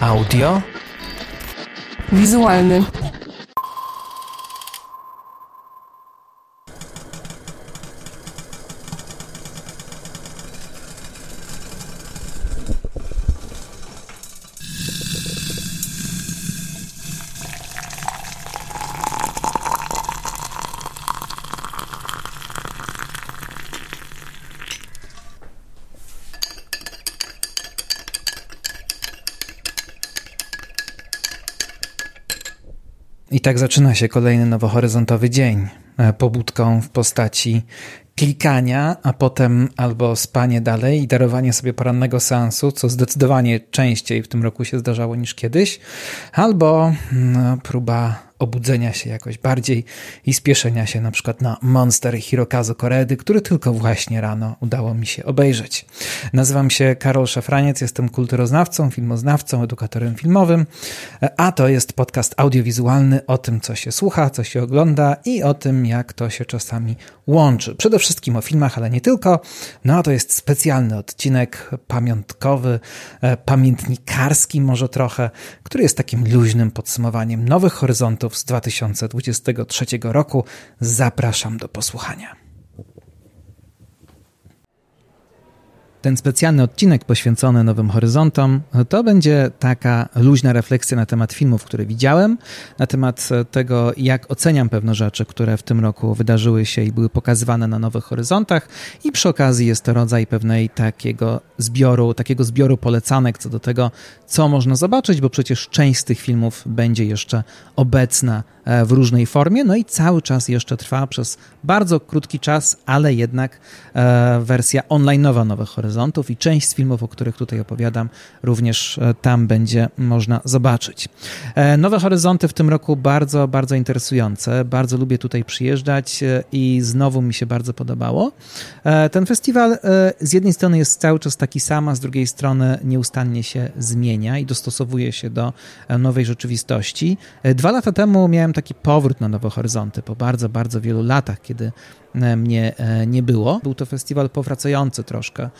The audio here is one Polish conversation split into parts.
Audio. Wizualny. Tak zaczyna się kolejny nowohoryzontowy dzień. E, pobudką w postaci klikania, a potem albo spanie dalej i darowanie sobie porannego seansu, co zdecydowanie częściej w tym roku się zdarzało niż kiedyś, albo no, próba obudzenia się jakoś bardziej i spieszenia się na przykład na Monster Hirokazu Koredy, który tylko właśnie rano udało mi się obejrzeć. Nazywam się Karol Szafraniec, jestem kulturoznawcą, filmoznawcą, edukatorem filmowym, a to jest podcast audiowizualny o tym, co się słucha, co się ogląda i o tym, jak to się czasami łączy. Przede wszystkim o filmach, ale nie tylko. No a to jest specjalny odcinek pamiątkowy, e, pamiętnikarski może trochę, który jest takim luźnym podsumowaniem nowych horyzontów z 2023 roku. Zapraszam do posłuchania. Ten specjalny odcinek poświęcony Nowym Horyzontom to będzie taka luźna refleksja na temat filmów, które widziałem, na temat tego, jak oceniam pewne rzeczy, które w tym roku wydarzyły się i były pokazywane na Nowych Horyzontach. I przy okazji jest to rodzaj pewnej takiego zbioru, takiego zbioru polecanek co do tego, co można zobaczyć, bo przecież część z tych filmów będzie jeszcze obecna e, w różnej formie, no i cały czas jeszcze trwa przez bardzo krótki czas, ale jednak e, wersja online'owa Nowych Horyzontów i część z filmów, o których tutaj opowiadam, również e, tam będzie można zobaczyć. Nowe Horyzonty w tym roku bardzo, bardzo interesujące. Bardzo lubię tutaj przyjeżdżać i znowu mi się bardzo podobało. Ten festiwal z jednej strony jest cały czas taki sam, a z drugiej strony nieustannie się zmienia i dostosowuje się do e, nowej rzeczywistości. E, dwa lata temu miałem taki powrót na Nowe Horyzonty po bardzo, bardzo wielu latach, kiedy e, mnie nie było. Był to festiwal powracający troszkę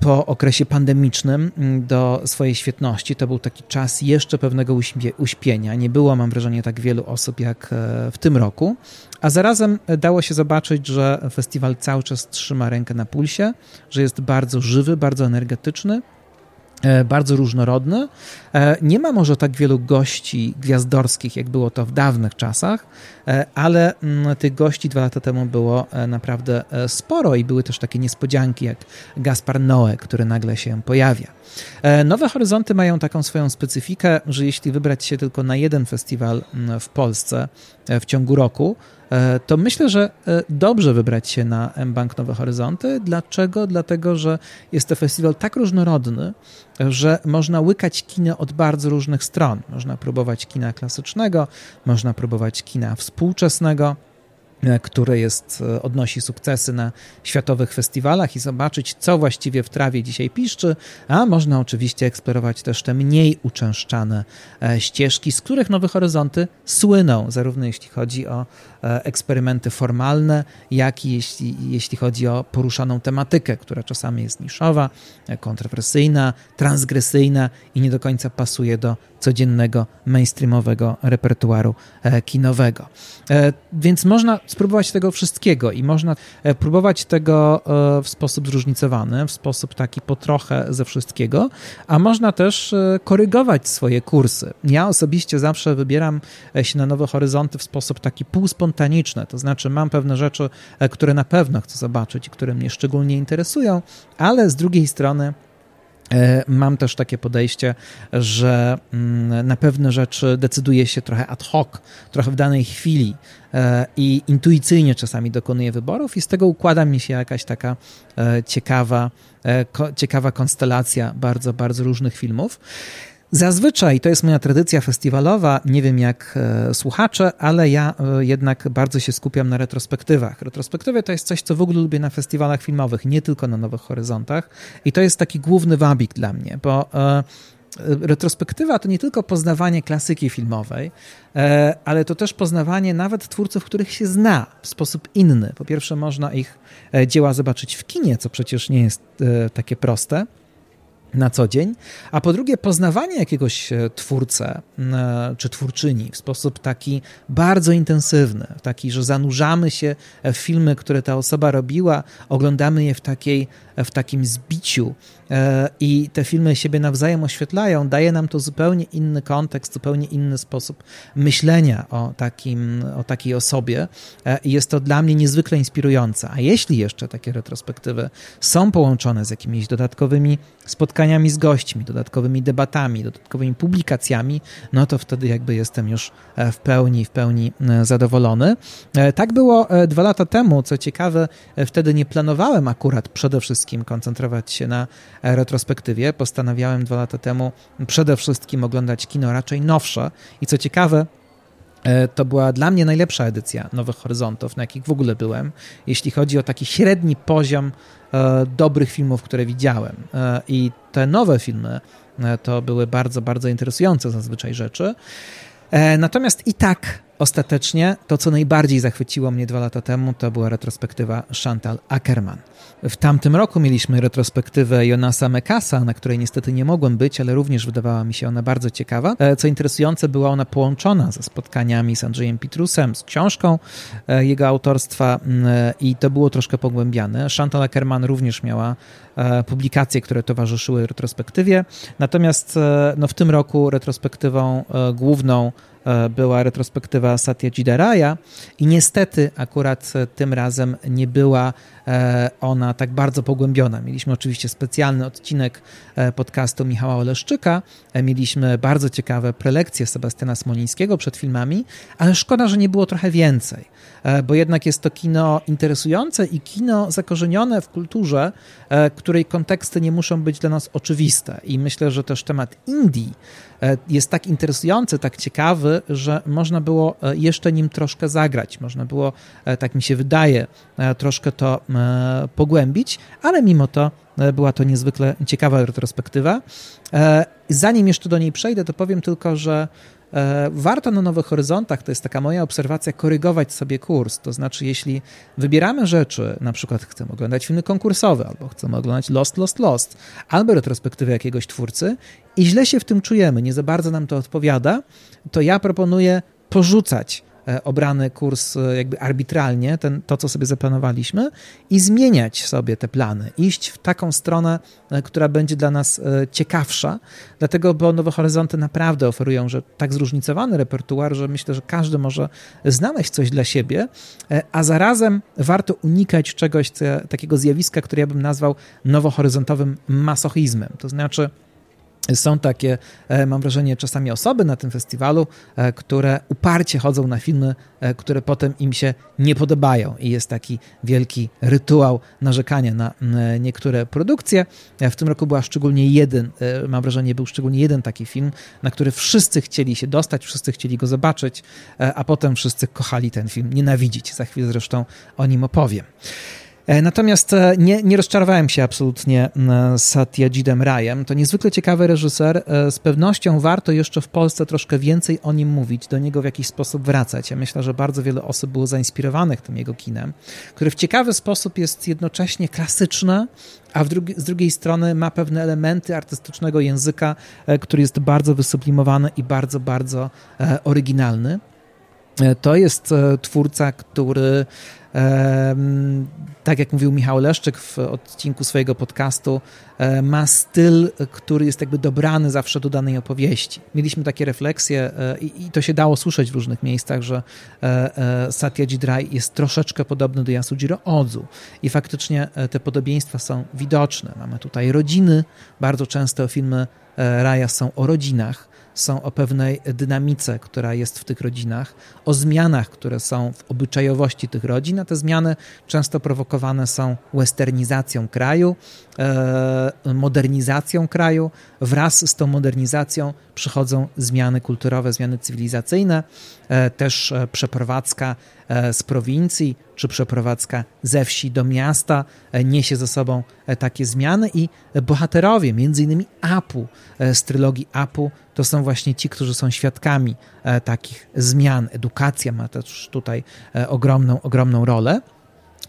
po okresie pandemicznym do swojej świetności. To był taki czas jeszcze pewnego uśpienia. Nie było, mam wrażenie, tak wielu osób jak w tym roku, a zarazem dało się zobaczyć, że festiwal cały czas trzyma rękę na pulsie, że jest bardzo żywy, bardzo energetyczny E, bardzo różnorodny. E, nie ma może tak wielu gości gwiazdorskich, jak było to w dawnych czasach, e, ale mm, tych gości dwa lata temu było naprawdę sporo i były też takie niespodzianki jak Gaspar Noe, który nagle się pojawia. Nowe Horyzonty mają taką swoją specyfikę, że jeśli wybrać się tylko na jeden festiwal mm, w Polsce w ciągu roku, E, to myślę, że e, dobrze wybrać się na M-Bank Nowe Horyzonty. Dlaczego? Dlatego, że jest to festiwal tak różnorodny, że można łykać kino od bardzo różnych stron. Można próbować kina klasycznego, można próbować kina współczesnego E, które jest, e, odnosi sukcesy na światowych festiwalach i zobaczyć, co właściwie w trawie dzisiaj piszczy, a można oczywiście eksplorować też te mniej uczęszczane e, ścieżki, z których Nowe Horyzonty słyną, zarówno jeśli chodzi o eksperymenty formalne, jak i jeśli, jeśli chodzi o poruszaną tematykę, która czasami jest niszowa, kontrowersyjna, transgresyjna i nie do końca pasuje do codziennego, mainstreamowego repertuaru kinowego. Więc można spróbować tego wszystkiego i można e, próbować tego e, w sposób zróżnicowany, w sposób taki po trochę ze wszystkiego, a można też e, korygować swoje kursy. Ja osobiście zawsze wybieram się na nowe horyzonty w sposób taki półspontaniczny, to znaczy mam pewne rzeczy, które na pewno chcę zobaczyć które mnie szczególnie interesują, ale z drugiej strony E, mam też takie podejście, że mm, na pewne rzeczy decyduje się trochę ad hoc, trochę w danej chwili e, i intuicyjnie czasami dokonuję wyborów, i z tego układa mi się jakaś taka e, ciekawa, ciekawa konstelacja bardzo, bardzo różnych filmów. Zazwyczaj to jest moja tradycja festiwalowa, nie wiem jak e, słuchacze, ale ja e, jednak bardzo się skupiam na retrospektywach. Retrospektywy to jest coś, co w ogóle lubię na festiwalach filmowych, nie tylko na Nowych Horyzontach i to jest taki główny wabik dla mnie, bo e, retrospektywa to nie tylko poznawanie klasyki filmowej, ale to też poznawanie nawet twórców, których się zna w sposób inny. Po pierwsze, można ich dzieła zobaczyć w kinie, co przecież nie jest takie proste. Na co dzień, a po drugie poznawanie jakiegoś e, twórcę e, czy twórczyni w sposób taki bardzo intensywny, taki, że zanurzamy się w filmy, które ta osoba robiła, oglądamy je w, takiej, w takim zbiciu e, i te filmy siebie nawzajem oświetlają, daje nam to zupełnie inny kontekst, zupełnie inny sposób myślenia o, takim, o takiej osobie i jest to dla mnie niezwykle inspirujące. A jeśli jeszcze takie retrospektywy są połączone z jakimiś dodatkowymi spotkaniami z gośćmi, dodatkowymi debatami, dodatkowymi publikacjami, no to wtedy jakby jestem już e, w pełni, w pełni e, zadowolony. E, tak było dwa lata temu, co ciekawe, wtedy nie planowałem akurat przede wszystkim koncentrować się na retrospektywie. Postanawiałem dwa lata temu przede wszystkim oglądać kino raczej nowsze i co ciekawe, to była dla mnie najlepsza edycja Nowych Horyzontów, na jakich w ogóle byłem, jeśli chodzi o taki średni poziom E, dobrych filmów, które widziałem. E, I te nowe filmy e, to były bardzo, bardzo interesujące zazwyczaj rzeczy. Natomiast i tak ostatecznie to, co najbardziej zachwyciło mnie dwa lata temu, to była retrospektywa Chantal Ackerman. W tamtym roku mieliśmy retrospektywę Jonasa Mekasa, na której niestety nie mogłem być, ale również wydawała mi się ona bardzo ciekawa. E, co interesujące, była ona połączona ze spotkaniami z Andrzejem Pitrusem, z książką e, jego autorstwa e, i to było troszkę pogłębiane. Chantal Ackerman również miała publikacje, które towarzyszyły retrospektywie, natomiast no, w tym roku retrospektywą główną była retrospektywa Satya Raya i niestety akurat tym razem nie była E, ona tak bardzo pogłębiona. Mieliśmy oczywiście specjalny odcinek e, podcastu Michała Oleszczyka, e, mieliśmy bardzo ciekawe prelekcje Sebastiana Smolińskiego przed filmami, ale szkoda, że nie było trochę więcej, bo jednak jest to kino interesujące i kino zakorzenione w kulturze, której konteksty nie muszą być dla nas oczywiste. I myślę, że też temat Indii jest tak interesujący, tak ciekawy, że można było jeszcze nim troszkę zagrać. Można było, tak mi się wydaje, troszkę to E, pogłębić, ale mimo to e, była to niezwykle ciekawa retrospektywa. E, zanim jeszcze do niej przejdę, to powiem tylko, że warto na Nowych Horyzontach, to jest taka moja obserwacja, korygować sobie kurs. To znaczy, jeśli wybieramy rzeczy, na przykład chcemy oglądać filmy konkursowe, albo chcemy oglądać Lost, Lost, Lost, albo retrospektywę jakiegoś twórcy i źle się w tym czujemy, nie za bardzo nam to odpowiada, to ja proponuję porzucać E, obrany kurs e, jakby arbitralnie, ten, to co sobie zaplanowaliśmy i zmieniać sobie te plany, iść w taką stronę, e, która będzie dla nas ciekawsza, dlatego, bo Nowe Horyzonty naprawdę oferują, że tak zróżnicowany repertuar, że myślę, że każdy może znaleźć coś dla siebie, a zarazem warto unikać czegoś takiego zjawiska, które ja bym nazwał nowohoryzontowym masochizmem, to znaczy są takie, e, mam wrażenie, czasami osoby na tym festiwalu, e, które uparcie chodzą na filmy, e, które potem im się nie podobają i jest taki wielki rytuał narzekania na niektóre produkcje. W tym roku była szczególnie jeden, mam wrażenie, był szczególnie jeden taki film, na który wszyscy chcieli się dostać, wszyscy chcieli go zobaczyć, a potem wszyscy kochali ten film, nienawidzić. Za chwilę zresztą o nim opowiem. E, natomiast e, nie, nie rozczarowałem się absolutnie Satyajidem Rajem. To niezwykle ciekawy reżyser. E, z pewnością warto jeszcze w Polsce troszkę więcej o nim mówić, do niego w jakiś sposób wracać. Ja myślę, że bardzo wiele osób było zainspirowanych tym jego kinem, który w ciekawy sposób jest jednocześnie klasyczne, a drugi, z drugiej strony ma pewne elementy artystycznego języka, który jest bardzo wysublimowany i bardzo, bardzo oryginalny. To jest twórca, który tak jak mówił Michał Leszczyk w odcinku swojego podcastu, e, ma styl, który jest jakby dobrany zawsze do danej opowieści. Mieliśmy takie refleksje e, i to się dało słyszeć w różnych miejscach, że e, Satyajit Ray jest troszeczkę podobny do Yasujiro Odzu i faktycznie te podobieństwa są widoczne. Mamy tutaj rodziny, bardzo często filmy Raya są o rodzinach, są o pewnej dynamice, która jest w tych rodzinach, o zmianach, które są w obyczajowości tych rodzin, a te zmiany często prowokowane są westernizacją kraju, e, modernizacją kraju. Wraz z tą modernizacją przychodzą zmiany kulturowe, zmiany cywilizacyjne, e, też e, przeprowadzka z prowincji czy przeprowadzka ze wsi do miasta niesie ze sobą takie zmiany i bohaterowie, między innymi Apu z trylogii Apu, to są właśnie ci, którzy są świadkami e, takich zmian. Edukacja ma też tutaj e, ogromną, ogromną rolę.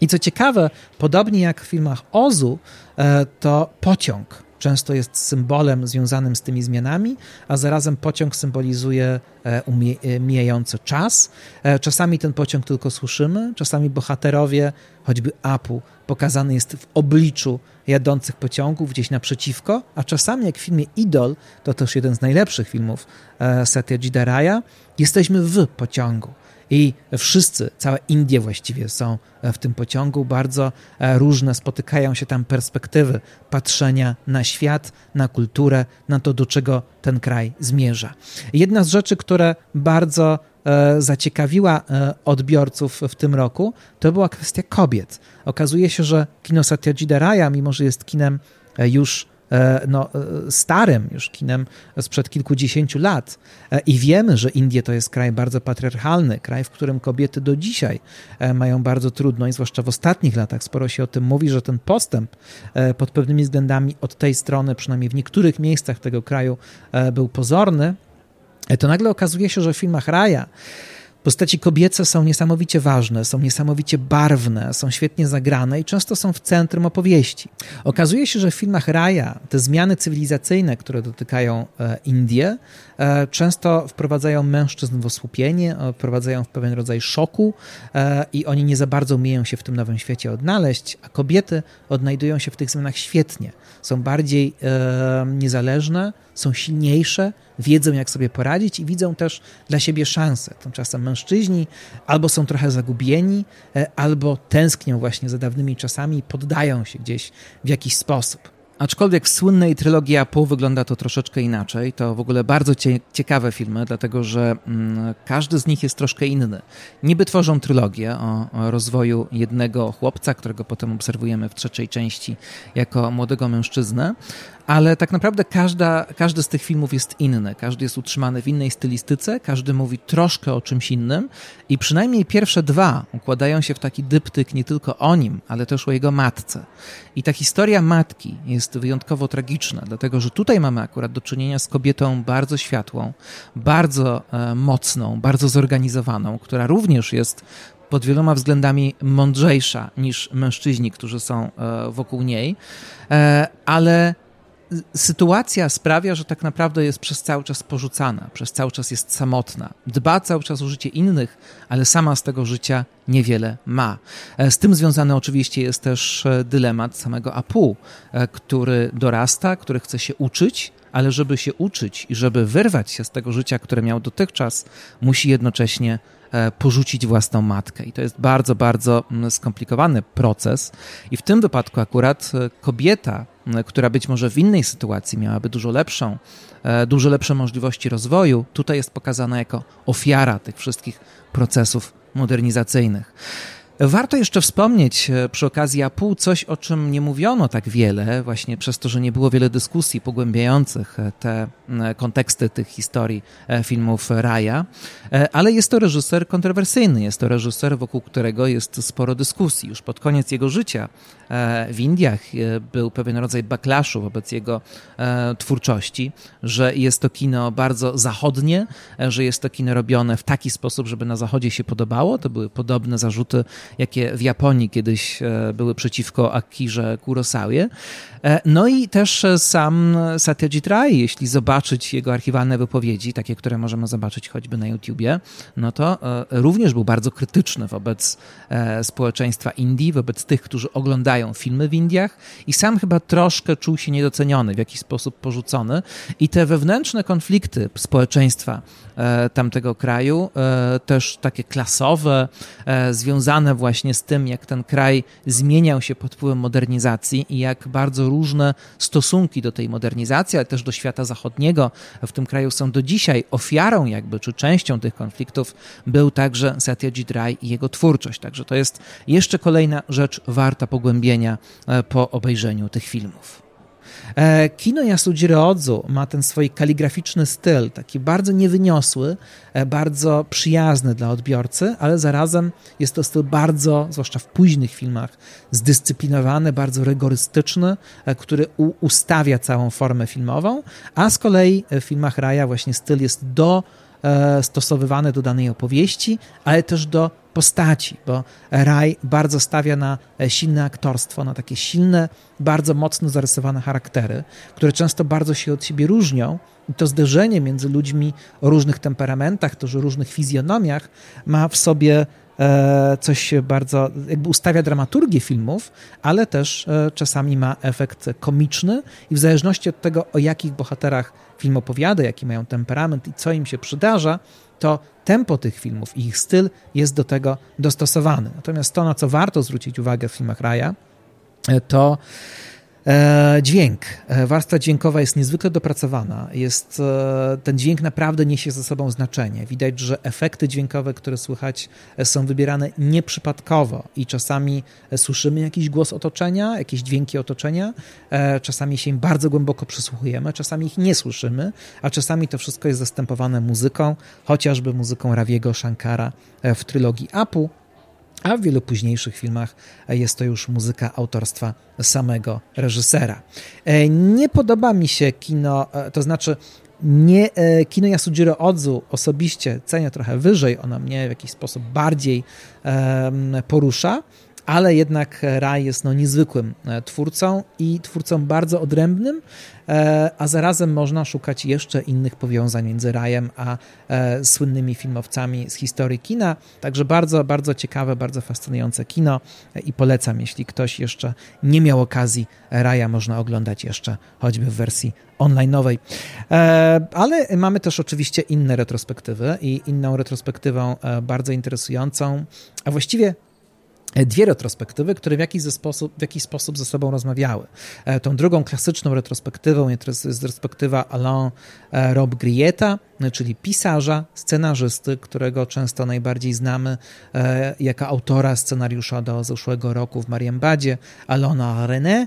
I co ciekawe, podobnie jak w filmach Ozu, e, to pociąg często jest symbolem związanym z tymi zmianami, a zarazem pociąg symbolizuje e, mijający czas. E, czasami ten pociąg tylko słyszymy, czasami bohaterowie, choćby Apu, pokazany jest w obliczu jadących pociągów gdzieś naprzeciwko, a czasami jak w filmie Idol, to też jeden z najlepszych filmów e, Satyajita Raya, jesteśmy w pociągu. I wszyscy, całe Indie właściwie są w tym pociągu, bardzo e, różne, spotykają się tam perspektywy patrzenia na świat, na kulturę, na to, do czego ten kraj zmierza. Jedna z rzeczy, które bardzo e, zaciekawiła e, odbiorców w tym roku, to była kwestia kobiet. Okazuje się, że kino Satyajita Raya, mimo że jest kinem już E, no, e, starym już kinem sprzed kilkudziesięciu lat. E, I wiemy, że Indie to jest kraj bardzo patriarchalny, kraj, w którym kobiety do dzisiaj mają bardzo trudno i zwłaszcza w ostatnich latach sporo się o tym mówi, że ten postęp pod pewnymi względami od tej strony, przynajmniej w niektórych miejscach tego kraju, był pozorny. To nagle okazuje się, że w filmach Raja Postaci kobiece są niesamowicie ważne, są niesamowicie barwne, są świetnie zagrane i często są w centrum opowieści. Okazuje się, że w filmach Raja te zmiany cywilizacyjne, które dotykają e, Indie, e, często wprowadzają mężczyzn w osłupienie, e, wprowadzają w pewien rodzaj szoku i oni nie za bardzo umieją się w tym nowym świecie odnaleźć, a kobiety odnajdują się w tych zmianach świetnie. Są bardziej niezależne, są silniejsze, wiedzą jak sobie poradzić i widzą też dla siebie szanse. Tymczasem mężczyźni albo są trochę zagubieni, e, albo tęsknią właśnie za dawnymi czasami i poddają się gdzieś w jakiś sposób. Aczkolwiek w słynnej trylogii Apu wygląda to troszeczkę inaczej. To w ogóle bardzo cie ciekawe filmy, dlatego że mm, każdy z nich jest troszkę inny. Niby tworzą trylogię o, rozwoju jednego chłopca, którego potem obserwujemy w trzeciej części jako młodego mężczyznę, ale tak naprawdę każda, każdy z tych filmów jest inny. Każdy jest utrzymany w innej stylistyce, każdy mówi troszkę o czymś innym i przynajmniej pierwsze dwa układają się w taki dyptyk nie tylko o nim, ale też o jego matce. I ta historia matki jest wyjątkowo tragiczna, dlatego że tutaj mamy akurat do czynienia z kobietą bardzo światłą, bardzo e, mocną, bardzo zorganizowaną, która również jest pod wieloma względami mądrzejsza niż mężczyźni, którzy są e, wokół niej, e, ale sytuacja sprawia, że tak naprawdę jest przez cały czas porzucana, przez cały czas jest samotna. Dba cały czas o życie innych, ale sama z tego życia niewiele ma. E, z tym związany oczywiście jest też e, dylemat samego Apu, e, który dorasta, który chce się uczyć, ale żeby się uczyć i żeby wyrwać się z tego życia, które miał dotychczas, musi jednocześnie porzucić własną matkę. I to jest bardzo, bardzo mm, skomplikowany proces. I w tym wypadku akurat kobieta która być może w innej sytuacji miałaby dużo lepszą, e, dużo lepsze możliwości rozwoju, tutaj jest pokazana jako ofiara tych wszystkich procesów modernizacyjnych. Warto jeszcze wspomnieć e, przy okazji APU coś, o czym nie mówiono tak wiele, właśnie przez to, że nie było wiele dyskusji pogłębiających e, te konteksty tych historii filmów Raja, ale jest to reżyser kontrowersyjny, jest to reżyser, wokół którego jest sporo dyskusji. Już pod koniec jego życia E, w Indiach e, był pewien rodzaj backlashu wobec jego e, twórczości, że jest to kino bardzo zachodnie, że jest to kino robione w taki sposób, żeby na zachodzie się podobało. To były podobne zarzuty, jakie w Japonii kiedyś były przeciwko Akirze Kurosawie. No i też sam Satyajit Ray, jeśli zobaczyć jego archiwalne wypowiedzi, takie, które możemy zobaczyć choćby na YouTubie, no to również był bardzo krytyczny wobec społeczeństwa Indii, wobec tych, którzy oglądają filmy w Indiach i sam chyba troszkę czuł się niedoceniony, w jakiś sposób porzucony i te wewnętrzne konflikty społeczeństwa e, tamtego kraju, e, też takie klasowe, e, związane właśnie z tym, jak ten kraj zmieniał się pod wpływem modernizacji i jak bardzo różne stosunki do tej modernizacji, ale też do świata zachodniego w tym kraju są do dzisiaj ofiarą jakby, czy częścią tych konfliktów był także Satyajit Ray i jego twórczość. Także to jest jeszcze kolejna rzecz warta pogłębienia E, po obejrzeniu tych filmów. E, kino Yasujiro Odzu ma ten swój kaligraficzny styl, taki bardzo niewyniosły, e, bardzo przyjazny dla odbiorcy, ale zarazem jest to styl bardzo, zwłaszcza w późnych filmach, zdyscyplinowany, bardzo rygorystyczny, który ustawia całą formę filmową, a z kolei w filmach Raja właśnie styl jest do stosowywane do danej opowieści, ale też do postaci, bo Raj bardzo stawia na silne aktorstwo, na takie silne, bardzo mocno zarysowane charaktery, które często bardzo się od siebie różnią. I to zderzenie między ludźmi o różnych temperamentach, też o różnych fizjonomiach ma w sobie e, coś bardzo, jakby ustawia dramaturgię filmów, ale też e, czasami ma efekt komiczny i w zależności od tego, o jakich bohaterach film opowiada, jaki mają temperament i co im się przydarza, to tempo tych filmów i ich styl jest do tego dostosowany. Natomiast to, na co warto zwrócić uwagę w filmach Raja, e, to dźwięk. E, warstwa dźwiękowa jest niezwykle dopracowana. Jest, e, ten dźwięk naprawdę niesie ze sobą znaczenie. Widać, że efekty dźwiękowe, które słychać, są wybierane nieprzypadkowo i czasami słyszymy jakiś głos otoczenia, jakieś dźwięki otoczenia, czasami się im bardzo głęboko przysłuchujemy, czasami ich nie słyszymy, a czasami to wszystko jest zastępowane muzyką, chociażby muzyką Rawiego Shankara w trylogii Apu, a w wielu późniejszych filmach jest to już muzyka autorstwa samego reżysera. E, nie podoba mi się kino, e, to znaczy nie, e, kino Yasujiro Odzu osobiście cenię trochę wyżej, ona mnie w jakiś sposób bardziej porusza, ale jednak Raj jest no, niezwykłym e, twórcą i twórcą bardzo odrębnym, e, a zarazem można szukać jeszcze innych powiązań między Rajem a e, słynnymi filmowcami z historii kina. Także bardzo, bardzo ciekawe, bardzo fascynujące kino i polecam, jeśli ktoś jeszcze nie miał okazji Raja, można oglądać jeszcze choćby w wersji online'owej. Ale mamy też oczywiście inne retrospektywy i inną retrospektywą bardzo interesującą, a właściwie dwie retrospektywy, które w jakiś, sposób, w jakiś sposób ze sobą rozmawiały. E, tą drugą klasyczną retrospektywą jest retrospektywa Alain e, Rob Grieta, czyli pisarza, scenarzysty, którego często najbardziej znamy e, jako autora scenariusza do zeszłego roku w Marienbadzie, Alona René.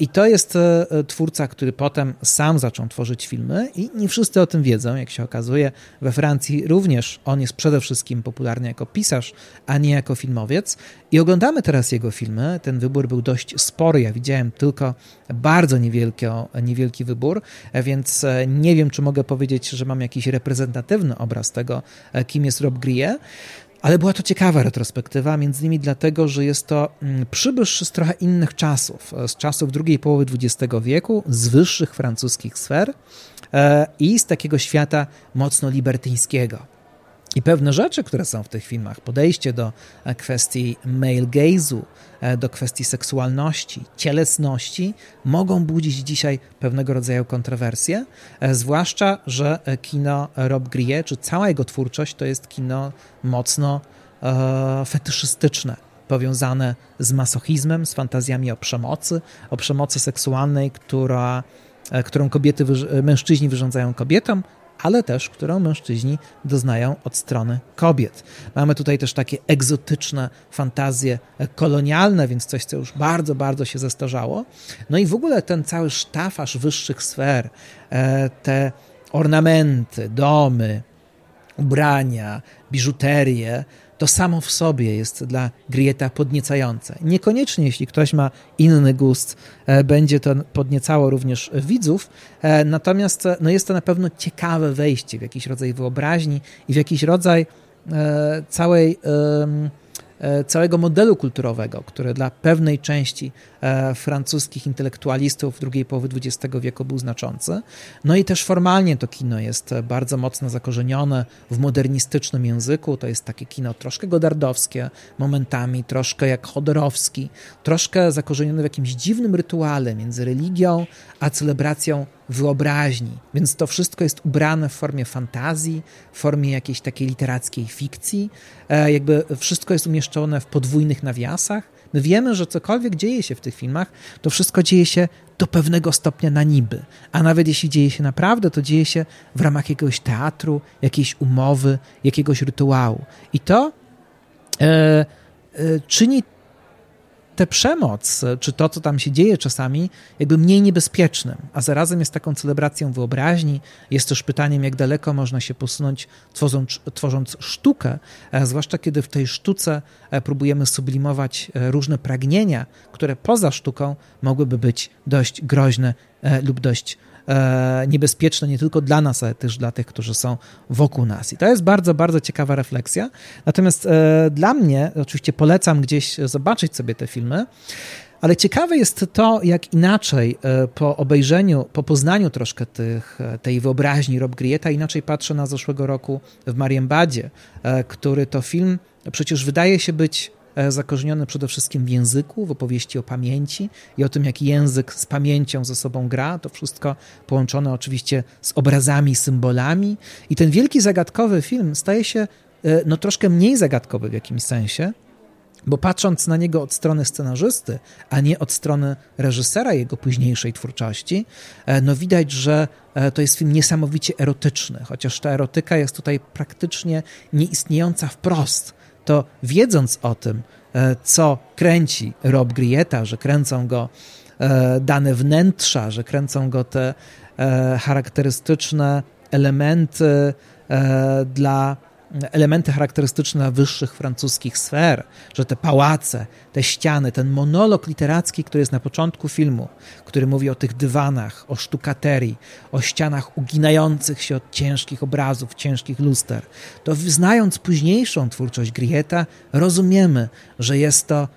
I to jest twórca, który potem sam zaczął tworzyć filmy i nie wszyscy o tym wiedzą, jak się okazuje. We Francji również on jest przede wszystkim popularny jako pisarz, a nie jako filmowiec. I oglądamy teraz jego filmy. Ten wybór był dość spory. Ja widziałem tylko bardzo niewielki, niewielki wybór, więc e, nie wiem, czy mogę powiedzieć, że mam jakiś reprezentatywny obraz tego, e, kim jest Rob Grie. Ale była to ciekawa retrospektywa, między innymi dlatego, że jest to mm, przybysz z trochę innych czasów, e, z czasów drugiej połowy XX wieku, z wyższych francuskich sfer i z takiego świata mocno libertyńskiego. I pewne rzeczy, które są w tych filmach, podejście do e, kwestii male gaze'u, e, do kwestii seksualności, cielesności, mogą budzić dzisiaj pewnego rodzaju kontrowersje, e, zwłaszcza, że kino Rob Grie, czy cała jego twórczość, to jest kino mocno e, fetyszystyczne, powiązane z masochizmem, z fantazjami o przemocy, o przemocy seksualnej, która którą kobiety, mężczyźni wyrządzają kobietom, ale też którą mężczyźni doznają od strony kobiet. Mamy tutaj też takie egzotyczne fantazje kolonialne, więc coś, co już bardzo, bardzo się zestarzało. No i w ogóle ten cały sztafaż wyższych sfer, e, te ornamenty, domy, ubrania, biżuterię, to samo w sobie jest dla Grieta podniecające. Niekoniecznie, jeśli ktoś ma inny gust, e, będzie to podniecało również widzów, e, natomiast e, no jest to na pewno ciekawe wejście w jakiś rodzaj wyobraźni i w jakiś rodzaj całej całego modelu kulturowego, który dla pewnej części e, francuskich intelektualistów drugiej połowy XX wieku był znaczący. No i też formalnie to kino jest bardzo mocno zakorzenione w modernistycznym języku. To jest takie kino troszkę godardowskie, momentami troszkę jak Chodorowski, troszkę zakorzenione w jakimś dziwnym rytuale między religią a celebracją wyobraźni. Więc to wszystko jest ubrane w formie fantazji, w formie jakiejś takiej literackiej fikcji. E, jakby wszystko jest umieszczone w podwójnych nawiasach. My wiemy, że cokolwiek dzieje się w tych filmach, to wszystko dzieje się do pewnego stopnia na niby. A nawet jeśli dzieje się naprawdę, to dzieje się w ramach jakiegoś teatru, jakiejś umowy, jakiegoś rytuału. I to e, e, czyni tę przemoc, czy to, co tam się dzieje czasami, jakby mniej niebezpiecznym, a zarazem jest taką celebracją wyobraźni, jest też pytaniem, jak daleko można się posunąć, tworząc, tworząc sztukę, e, zwłaszcza kiedy w tej sztuce e, próbujemy sublimować e, różne pragnienia, które poza sztuką mogłyby być dość groźne lub dość niebezpieczne nie tylko dla nas, ale też dla tych, którzy są wokół nas. I to jest bardzo, bardzo ciekawa refleksja. Natomiast e, dla mnie, oczywiście polecam gdzieś zobaczyć sobie te filmy, ale ciekawe jest to, jak inaczej e, po obejrzeniu, po poznaniu troszkę tych, e, tej wyobraźni Rob Grieta, inaczej patrzę na zeszłego roku w Marienbadzie, e, który to film przecież wydaje się być zakorzeniony przede wszystkim w języku, w opowieści o pamięci i o tym, jak język z pamięcią ze sobą gra. To wszystko połączone oczywiście z obrazami, symbolami. I ten wielki, zagadkowy film staje się no, troszkę mniej zagadkowy w jakimś sensie, bo patrząc na niego od strony scenarzysty, a nie od strony reżysera jego późniejszej twórczości, e, no widać, że e, to jest film niesamowicie erotyczny, chociaż ta erotyka jest tutaj praktycznie nieistniejąca wprost. To wiedząc o tym, e, co kręci Rob Grieta, że kręcą go dane wnętrza, że kręcą go te charakterystyczne elementy dla elementy charakterystyczne wyższych francuskich sfer, że te pałace, te ściany, ten monolog literacki, który jest na początku filmu, który mówi o tych dywanach, o sztukaterii, o ścianach uginających się od ciężkich obrazów, ciężkich luster, to znając późniejszą twórczość Grieta, rozumiemy, że jest to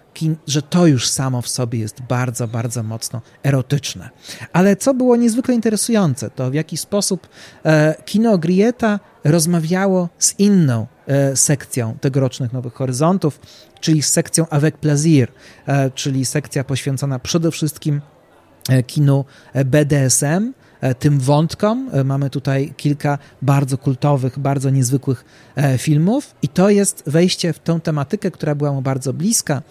że to już samo w sobie jest bardzo, bardzo mocno erotyczne. Ale co było niezwykle interesujące, to w jaki sposób e, kino Grieta rozmawiało z inną e, sekcją tegorocznych Nowych Horyzontów, czyli z sekcją Avec Plaisir, e, czyli sekcja poświęcona przede wszystkim kinu BDSM, tym wątkom. Mamy tutaj kilka bardzo kultowych, bardzo niezwykłych filmów, i to jest wejście w tę tematykę, która była mu bardzo bliska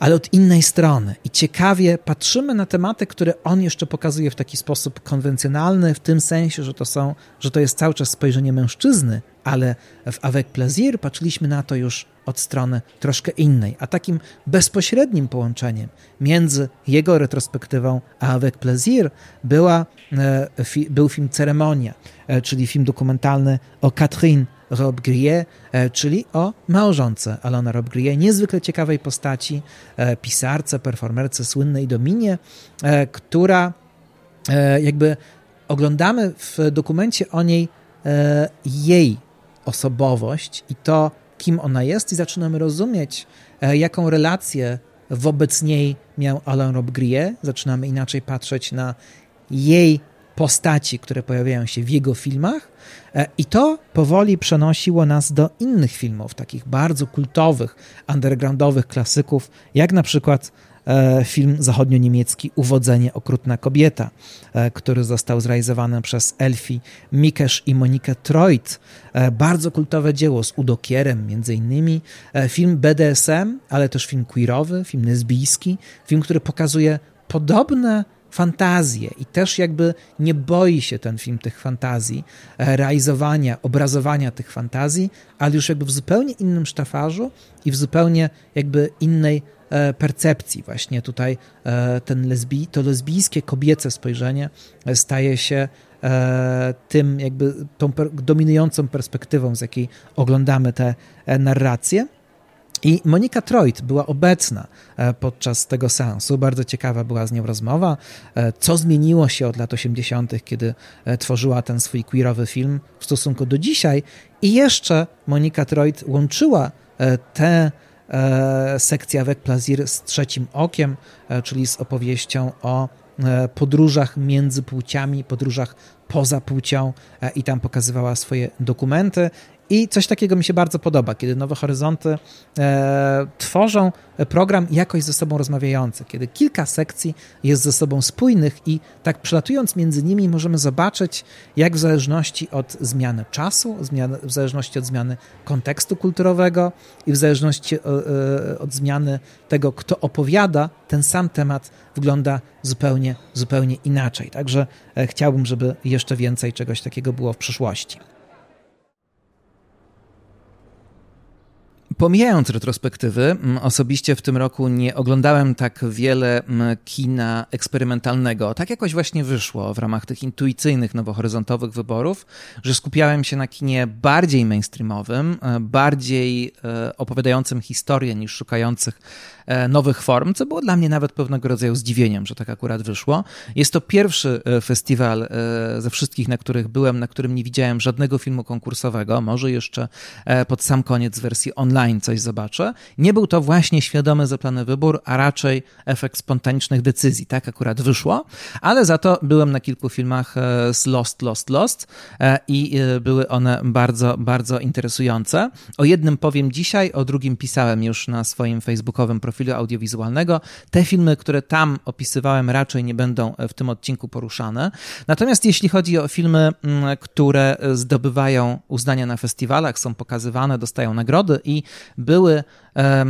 ale od innej strony. I ciekawie patrzymy na tematy, które on jeszcze pokazuje w taki sposób konwencjonalny, w tym sensie, że to, są, że to jest cały czas spojrzenie mężczyzny, ale w Avec Plaisir patrzyliśmy na to już od strony troszkę innej. A takim bezpośrednim połączeniem między jego retrospektywą a Avec Plaisir była, e, był film Ceremonia, e, czyli film dokumentalny o Catherine Rob Grie, czyli o małżonce Alona Rob Grie, niezwykle ciekawej postaci, e, pisarce, performerce słynnej Dominie, e, która e, jakby oglądamy w dokumencie o niej jej osobowość i to, kim ona jest i zaczynamy rozumieć, jaką relację wobec niej miał Alain Rob Grie. Zaczynamy inaczej patrzeć na jej postaci, które pojawiają się w jego filmach, e, i to powoli przenosiło nas do innych filmów, takich bardzo kultowych, undergroundowych klasyków, jak na przykład e, film zachodnio-niemiecki Uwodzenie okrutna kobieta, e, który został zrealizowany przez Elfi Mikesz i Monikę Treut. Bardzo kultowe dzieło z Udokierem między innymi. Film BDSM, ale też film queerowy, film lesbijski, film, który pokazuje podobne fantazje i też jakby nie boi się ten film tych fantazji, e, realizowania, obrazowania tych fantazji, ale już jakby w zupełnie innym sztafarzu i w zupełnie jakby innej e, percepcji. Właśnie tutaj e, ten lesbi, to lesbijskie, kobiece spojrzenie staje się tym jakby tą dominującą perspektywą, z jakiej oglądamy te narracje. I Monika Troit była obecna e, podczas tego seansu. Bardzo ciekawa była z nią rozmowa, e, co zmieniło się od lat 80., kiedy e, tworzyła ten swój queerowy film w stosunku do dzisiaj. I jeszcze Monika Troit łączyła tę sekcję Avec Plaisir z trzecim okiem, czyli z opowieścią o podróżach między płciami, podróżach poza płcią i tam pokazywała swoje dokumenty i coś takiego mi się bardzo podoba, kiedy Nowe Horyzonty e, tworzą program jakoś ze sobą rozmawiający, kiedy kilka sekcji jest ze sobą spójnych i tak przelatując między nimi możemy zobaczyć, jak w zależności od zmiany czasu, w zależności od zmiany kontekstu kulturowego i w zależności e, e, od zmiany tego, kto opowiada, ten sam temat wygląda zupełnie, zupełnie inaczej. Także e, chciałbym, żeby jeszcze więcej czegoś takiego było w przyszłości. Pomijając retrospektywy, osobiście w tym roku nie oglądałem tak wiele kina eksperymentalnego. Tak jakoś właśnie wyszło w ramach tych intuicyjnych, nowohoryzontowych wyborów, że skupiałem się na kinie bardziej mainstreamowym, e, bardziej e, opowiadającym historię niż szukających nowych form, co było dla mnie nawet pewnego rodzaju zdziwieniem, że tak akurat wyszło. Jest to pierwszy festiwal ze wszystkich, na których byłem, na którym nie widziałem żadnego filmu konkursowego. Może jeszcze pod sam koniec wersji online coś zobaczę. Nie był to właśnie świadomy, zaplany wybór, a raczej efekt spontanicznych decyzji. Tak akurat wyszło, ale za to byłem na kilku filmach z Lost, Lost, Lost i były one bardzo, bardzo interesujące. O jednym powiem dzisiaj, o drugim pisałem już na swoim facebookowym profilu audiowizualnego. Te filmy, które tam opisywałem, raczej nie będą w tym odcinku poruszane. Natomiast jeśli chodzi o filmy, mm, które zdobywają uznania na festiwalach, są pokazywane, dostają nagrody i były E,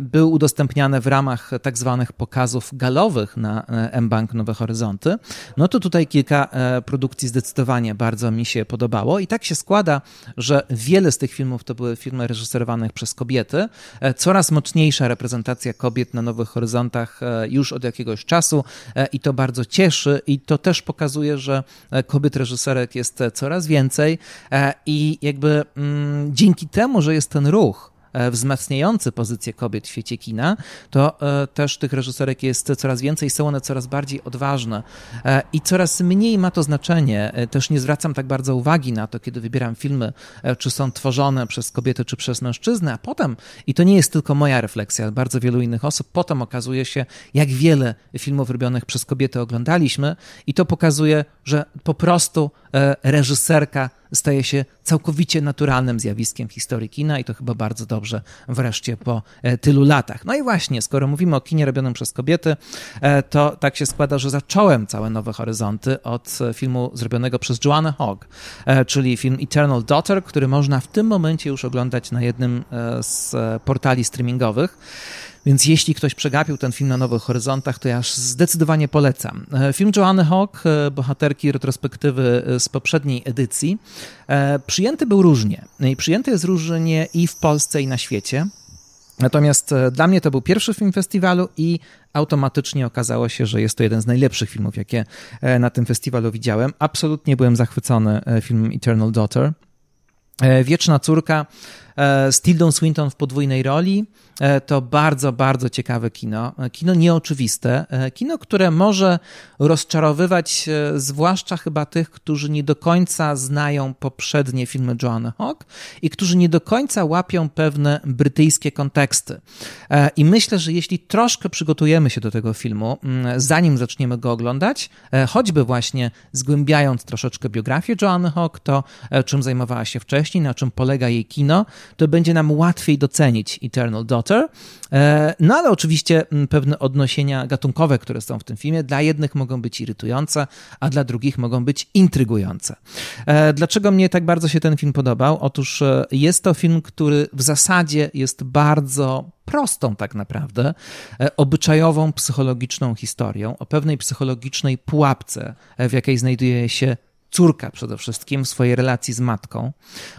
były udostępniane w ramach tak zwanych pokazów galowych na e, M-Bank Nowe Horyzonty, no to tutaj kilka e, produkcji zdecydowanie bardzo mi się podobało. I tak się składa, że wiele z tych filmów to były filmy reżyserowane przez kobiety, coraz mocniejsza reprezentacja kobiet na Nowych Horyzontach już od jakiegoś czasu. I to bardzo cieszy. I to też pokazuje, że kobiet reżyserek jest coraz więcej. I jakby mm, dzięki temu, że jest ten ruch, wzmacniający pozycję kobiet w świecie kina, to e, też tych reżyserek jest coraz więcej, są one coraz bardziej odważne e, i coraz mniej ma to znaczenie. Też nie zwracam tak bardzo uwagi na to, kiedy wybieram filmy, czy są tworzone przez kobiety, czy przez mężczyznę, a potem, i to nie jest tylko moja refleksja, bardzo wielu innych osób, potem okazuje się, jak wiele filmów robionych przez kobiety oglądaliśmy i to pokazuje, że po prostu reżyserka staje się całkowicie naturalnym zjawiskiem w historii kina i to chyba bardzo dobrze wreszcie po e, tylu latach. No i właśnie, skoro mówimy o kinie robionym przez kobiety, e, to tak się składa, że zacząłem całe Nowe Horyzonty od filmu zrobionego przez Joanna Hogg, e, czyli film Eternal Daughter, który można w tym momencie już oglądać na jednym z portali streamingowych. Więc jeśli ktoś przegapił ten film na Nowych Horyzontach, to ja zdecydowanie polecam. E, film Joanny Hawk, e, bohaterki retrospektywy e, z poprzedniej edycji, przyjęty był różnie. I przyjęty jest różnie i w Polsce, i na świecie. Natomiast dla mnie to był pierwszy film festiwalu i automatycznie okazało się, że jest to jeden z najlepszych filmów, jakie na tym festiwalu widziałem. Absolutnie byłem zachwycony filmem Eternal Daughter. Wieczna córka z Tildą Swinton w podwójnej roli. E, to bardzo, bardzo ciekawe kino. E, kino nieoczywiste. E, kino, które może rozczarowywać zwłaszcza chyba tych, którzy nie do końca znają poprzednie filmy Joanna Hawk i którzy nie do końca łapią pewne brytyjskie konteksty. I myślę, że jeśli troszkę przygotujemy się do tego filmu, mm, zanim zaczniemy go oglądać, choćby właśnie zgłębiając troszeczkę biografię Joanny Hawk, to czym zajmowała się wcześniej, na czym polega jej kino, to będzie nam łatwiej docenić Eternal Daughter. E, no ale oczywiście pewne odnosienia gatunkowe, które są w tym filmie, dla jednych mogą być irytujące, a dla drugich mogą być intrygujące. E, dlaczego mnie tak bardzo się ten film podobał? Otóż e, jest to film, który w zasadzie jest bardzo prostą tak naprawdę, obyczajową, psychologiczną historią o pewnej psychologicznej pułapce, w jakiej znajduje się córka przede wszystkim w swojej relacji z matką.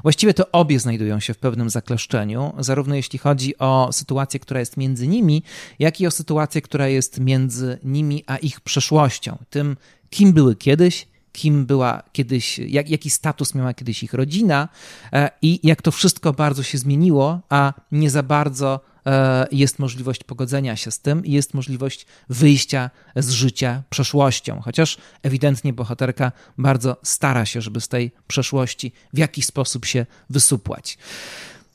Właściwie to obie znajdują się w pewnym zakleszczeniu, zarówno jeśli chodzi o sytuację, która jest między nimi, jak i o sytuację, która jest między nimi a ich przeszłością, tym, kim były kiedyś, kim była kiedyś, jak, jaki status miała kiedyś ich rodzina e, i jak to wszystko bardzo się zmieniło, a nie za bardzo jest możliwość pogodzenia się z tym i jest możliwość wyjścia z życia przeszłością. Chociaż ewidentnie bohaterka bardzo stara się, żeby z tej przeszłości w jakiś sposób się wysupłać.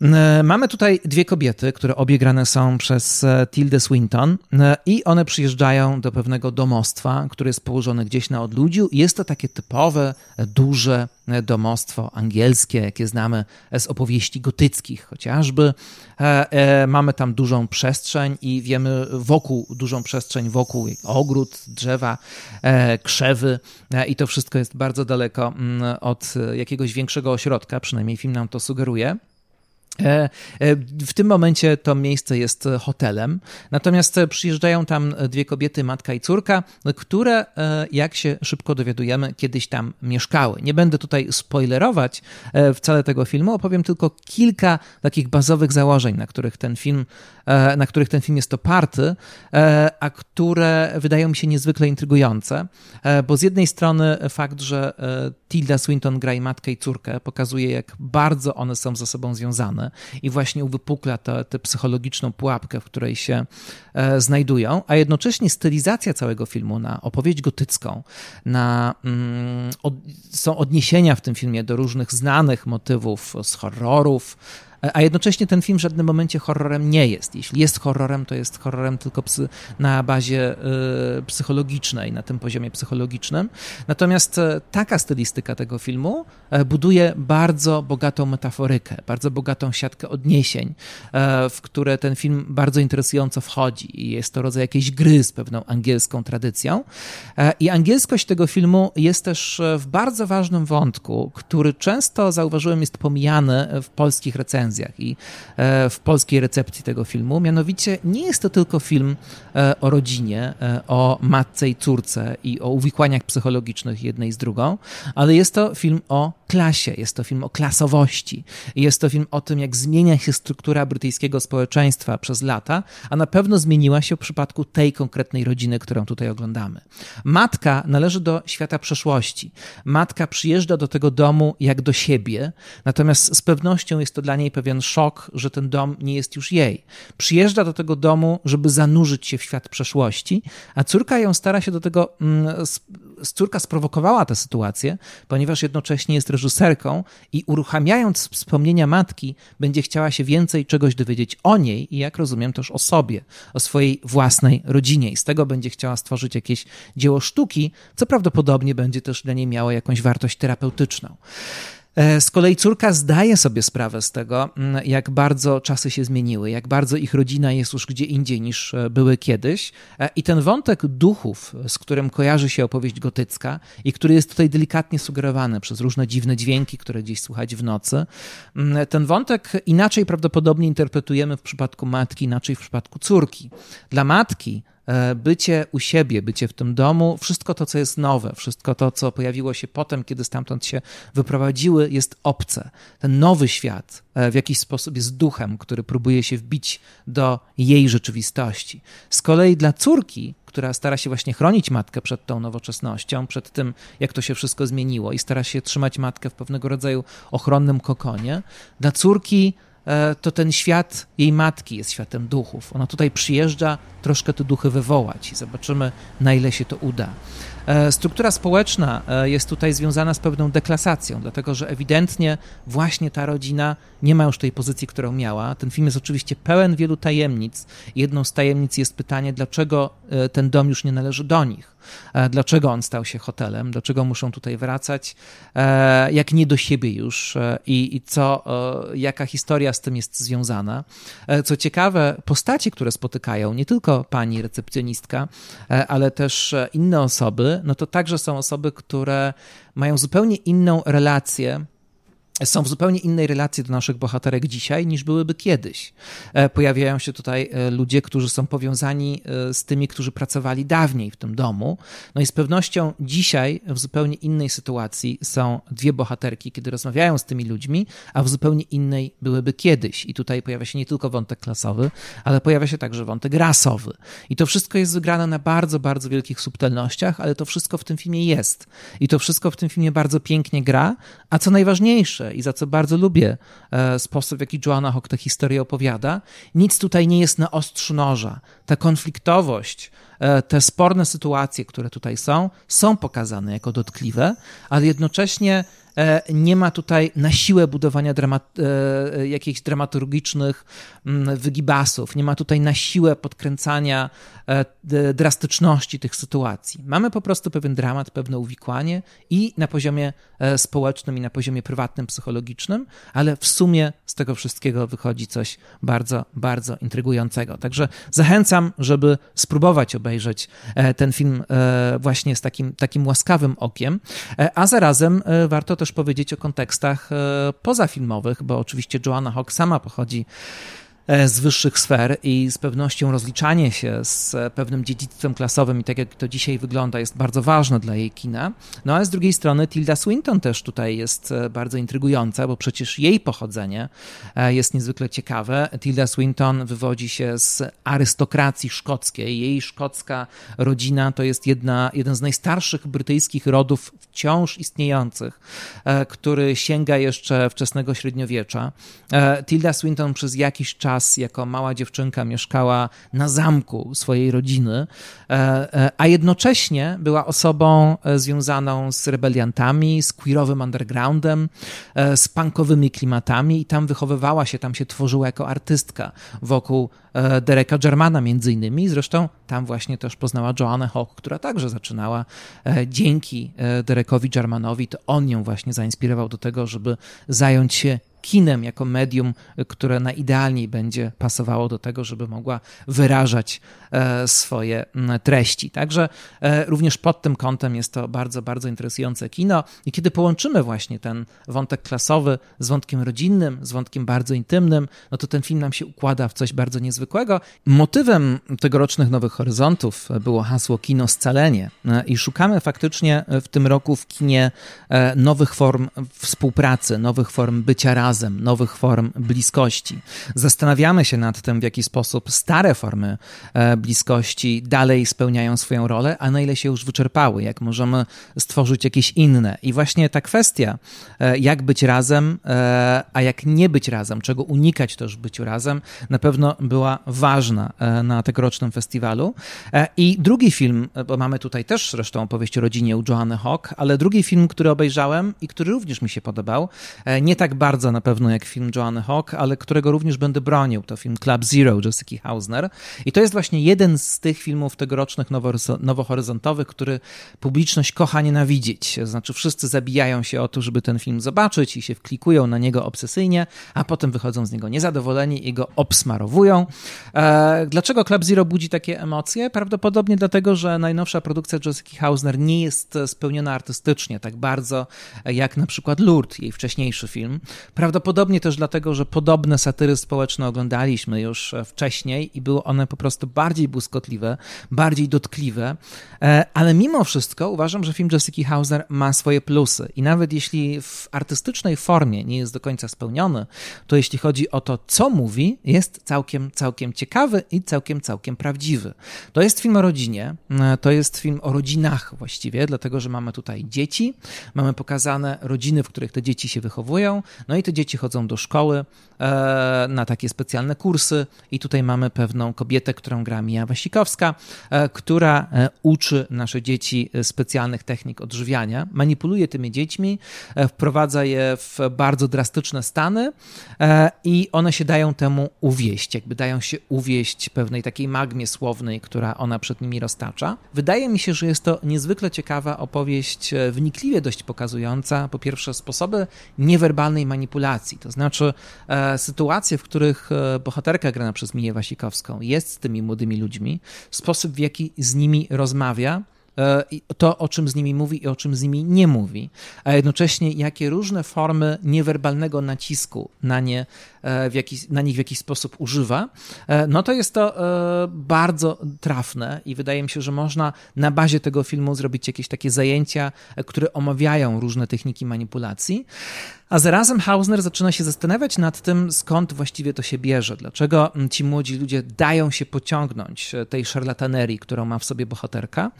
E, mamy tutaj dwie kobiety, które obie grane są przez e, Tilda Swinton e, i one przyjeżdżają do pewnego domostwa, które jest położone gdzieś na odludziu. Jest to takie typowe, duże domostwo angielskie, jakie znamy z opowieści gotyckich chociażby. Mamy tam dużą przestrzeń i wiemy wokół, dużą przestrzeń wokół ogród, drzewa, krzewy i to wszystko jest bardzo daleko mm, od jakiegoś większego ośrodka, przynajmniej film nam to sugeruje. E, e, w tym momencie to miejsce jest hotelem, natomiast przyjeżdżają tam dwie kobiety, matka i córka, które, e, jak się szybko dowiadujemy, kiedyś tam mieszkały. Nie będę tutaj spoilerować wcale tego filmu, opowiem tylko kilka takich bazowych założeń, na których ten film, na których ten film jest oparty, a które wydają mi się niezwykle intrygujące, bo z jednej strony fakt, że Tilda Swinton gra i matkę i córkę, pokazuje, jak bardzo one są ze sobą związane i właśnie uwypukla tę psychologiczną pułapkę, w której się e, znajdują, a jednocześnie stylizacja całego filmu na opowieść gotycką, na, mm, od, są odniesienia w tym filmie do różnych znanych motywów z horrorów, a jednocześnie ten film w żadnym momencie horrorem nie jest. Jeśli jest horrorem, to jest horrorem tylko psy, na bazie y, psychologicznej, na tym poziomie psychologicznym. Natomiast y, taka stylistyka tego filmu y, buduje bardzo bogatą metaforykę, bardzo bogatą siatkę odniesień, w które ten film bardzo interesująco wchodzi. I jest to rodzaj jakiejś gry z pewną angielską tradycją. I angielskość tego filmu jest też w bardzo ważnym wątku, który często zauważyłem jest pomijany w polskich recenzjach recenzjach i e, w polskiej recepcji tego filmu. Mianowicie nie jest to tylko film e, o rodzinie, e, o matce i córce i o uwikłaniach psychologicznych jednej z drugą, ale jest to film o klasie, jest to film o klasowości, jest to film o tym, jak zmienia się struktura brytyjskiego społeczeństwa przez lata, a na pewno zmieniła się w przypadku tej konkretnej rodziny, którą tutaj oglądamy. Matka należy do świata przeszłości. Matka przyjeżdża do tego domu jak do siebie, natomiast z pewnością jest to dla niej pewien szok, że ten dom nie jest już jej. Przyjeżdża do tego domu, żeby zanurzyć się w świat przeszłości, a córka ją stara się do tego, mm, córka sprowokowała tę sytuację, ponieważ jednocześnie jest reżyserką i uruchamiając wspomnienia matki, będzie chciała się więcej czegoś dowiedzieć o niej i jak rozumiem też o sobie, o swojej własnej rodzinie i z tego będzie chciała stworzyć jakieś dzieło sztuki, co prawdopodobnie będzie też dla niej miało jakąś wartość terapeutyczną. E, z kolei córka zdaje sobie sprawę z tego, mm, jak bardzo czasy się zmieniły, jak bardzo ich rodzina jest już gdzie indziej niż e, były kiedyś. E, I ten wątek duchów, z którym kojarzy się opowieść gotycka i który jest tutaj delikatnie sugerowany przez różne dziwne dźwięki, które gdzieś słychać w nocy, mm, ten wątek inaczej prawdopodobnie interpretujemy w przypadku matki, inaczej w przypadku córki. Dla matki bycie u siebie, bycie w tym domu, wszystko to, co jest nowe, wszystko to, co pojawiło się potem, kiedy stamtąd się wyprowadziły, jest obce. Ten nowy świat e, w jakiś sposób jest duchem, który próbuje się wbić do jej rzeczywistości. Z kolei dla córki, która stara się właśnie chronić matkę przed tą nowoczesnością, przed tym, jak to się wszystko zmieniło i stara się trzymać matkę w pewnego rodzaju ochronnym kokonie, dla córki E, to ten świat jej matki jest światem duchów. Ona tutaj przyjeżdża troszkę te duchy wywołać i zobaczymy, na ile się to uda. E, struktura społeczna e, jest tutaj związana z pewną deklasacją, dlatego że ewidentnie właśnie ta rodzina nie ma już tej pozycji, którą miała. Ten film jest oczywiście pełen wielu tajemnic. Jedną z tajemnic jest pytanie, dlaczego ten dom już nie należy do nich. E, dlaczego on stał się hotelem, dlaczego muszą tutaj wracać, e, jak nie do siebie już? E, i, i co, jaka historia z tym jest związana. Co ciekawe, postaci, które spotykają, nie tylko pani recepcjonistka, ale też inne osoby, no to także są osoby, które mają zupełnie inną relację są w zupełnie innej relacji do naszych bohaterek dzisiaj niż byłyby kiedyś. E, pojawiają się tutaj e, ludzie, którzy są powiązani e, z tymi, którzy pracowali dawniej w tym domu. No i z pewnością dzisiaj w zupełnie innej sytuacji są dwie bohaterki, kiedy rozmawiają z tymi ludźmi, a w zupełnie innej byłyby kiedyś. I tutaj pojawia się nie tylko wątek klasowy, ale pojawia się także wątek rasowy. I to wszystko jest wygrane na bardzo, bardzo wielkich subtelnościach, ale to wszystko w tym filmie jest. I to wszystko w tym filmie bardzo pięknie gra, a co najważniejsze, i za co bardzo lubię e, sposób, w jaki Joanna Hock tę historię opowiada, nic tutaj nie jest na ostrzu noża. Ta konfliktowość, e, te sporne sytuacje, które tutaj są, są pokazane jako dotkliwe, ale jednocześnie nie ma tutaj na siłę budowania dramat, e, jakichś dramaturgicznych mm, wygibasów, nie ma tutaj na siłę podkręcania e, drastyczności tych sytuacji. Mamy po prostu pewien dramat, pewne uwikłanie i na poziomie społecznym, i na poziomie prywatnym, psychologicznym, ale w sumie z tego wszystkiego wychodzi coś bardzo, bardzo intrygującego. Także zachęcam, żeby spróbować obejrzeć ten film właśnie z takim, takim łaskawym okiem, a zarazem warto też powiedzieć o kontekstach e, pozafilmowych, bo oczywiście Joanna Hawk sama pochodzi z wyższych sfer i z pewnością rozliczanie się z pewnym dziedzictwem klasowym i tak jak to dzisiaj wygląda jest bardzo ważne dla jej kina. No ale z drugiej strony Tilda Swinton też tutaj jest e, bardzo intrygująca, bo przecież jej pochodzenie e, jest niezwykle ciekawe. Tilda Swinton wywodzi się z arystokracji szkockiej. Jej szkocka rodzina to jest jedna, jeden z najstarszych brytyjskich rodów wciąż istniejących, który sięga jeszcze wczesnego średniowiecza. Tilda Swinton przez jakiś czas czas jako mała dziewczynka mieszkała na zamku swojej rodziny, e, e, a jednocześnie była osobą e, związaną z rebeliantami, z queerowym undergroundem, z punkowymi klimatami i tam wychowywała się, tam się tworzyła jako artystka wokół Dereka Germana między innymi. Zresztą tam właśnie też poznała Joannę Hawk, która także zaczynała dzięki Derekowi Germanowi. To on ją właśnie zainspirował do tego, żeby zająć się kinem jako medium, które najidealniej będzie pasowało do tego, żeby mogła wyrażać e, swoje treści. Także e, również pod tym kątem jest to bardzo, bardzo interesujące kino. I kiedy połączymy właśnie ten wątek klasowy z wątkiem rodzinnym, z wątkiem bardzo intymnym, no to ten film nam się układa w coś bardzo niezwykłego. Motywem tegorocznych Nowych Horyzontów było hasło Kino Scalenie e, i szukamy faktycznie w tym roku w kinie nowych form współpracy, nowych form bycia razem, razem, nowych form bliskości. Zastanawiamy się nad tym, w jaki sposób stare formy e, bliskości dalej spełniają swoją rolę, a na ile się już wyczerpały, jak możemy stworzyć jakieś inne. I właśnie ta kwestia, e, jak być razem, e, a jak nie być razem, czego unikać też w byciu razem, na pewno była ważna na tegorocznym festiwalu. I drugi film, bo mamy tutaj też zresztą opowieść o rodzinie u Joanny Hawk, ale drugi film, który obejrzałem i który również mi się podobał, nie tak bardzo na pewno jak film Joanny Hawk, ale którego również będę bronił. To film Club Zero Jessica Hausner. I to jest właśnie jeden z tych filmów tegorocznych nowohoryzontowych, który publiczność kocha nienawidzić. Znaczy wszyscy zabijają się o to, żeby ten film zobaczyć i się wklikują na niego obsesyjnie, a potem wychodzą z niego niezadowoleni i go obsmarowują. E, dlaczego Club Zero budzi takie emocje? Prawdopodobnie dlatego, że najnowsza produkcja Jessica Hausner nie jest spełniona artystycznie tak bardzo jak na przykład Lourdes, jej wcześniejszy film. Prawdopodobnie też dlatego, że podobne satyry społeczne oglądaliśmy już e, wcześniej i były one po prostu bardziej błyskotliwe, bardziej dotkliwe, e, ale mimo wszystko uważam, że film Jessica Hauser ma swoje plusy. I nawet jeśli w artystycznej formie nie jest do końca spełniony, to jeśli chodzi o to, co mówi, jest całkiem, całkiem ciekawy i całkiem, całkiem prawdziwy. To jest film o rodzinie, e, to jest film o rodzinach właściwie, dlatego, że mamy tutaj dzieci, mamy pokazane rodziny, w których te dzieci się wychowują, no i te dzieci chodzą do szkoły e, na takie specjalne kursy i tutaj mamy pewną kobietę, którą gra Mija Wasikowska, e, która e, uczy nasze dzieci specjalnych technik odżywiania, manipuluje tymi dziećmi, wprowadza je w bardzo drastyczne stany i one się dają temu uwieść, jakby dają się uwieść pewnej takiej magmie słownej, która ona przed nimi roztacza. Wydaje mi się, że jest to niezwykle ciekawa opowieść, wnikliwie dość pokazująca po pierwsze sposoby niewerbalnej manipulacji, relacji. To znaczy e, sytuacje, w których e, bohaterka grana przez Miję Wasikowską jest z tymi młodymi ludźmi, sposób w jaki z nimi rozmawia, e, to, o czym z nimi mówi i o czym z nimi nie mówi, a jednocześnie jakie różne formy niewerbalnego nacisku na, nie, w jakiś, na nich w jakiś sposób używa, no to jest to bardzo trafne i wydaje mi się, że można na bazie tego filmu zrobić jakieś takie zajęcia, które omawiają różne techniki manipulacji. A zarazem Hausner zaczyna się zastanawiać nad tym, skąd właściwie to się bierze, dlaczego ci młodzi ludzie dają się pociągnąć e, tej szarlatanerii, którą ma w sobie bohaterka.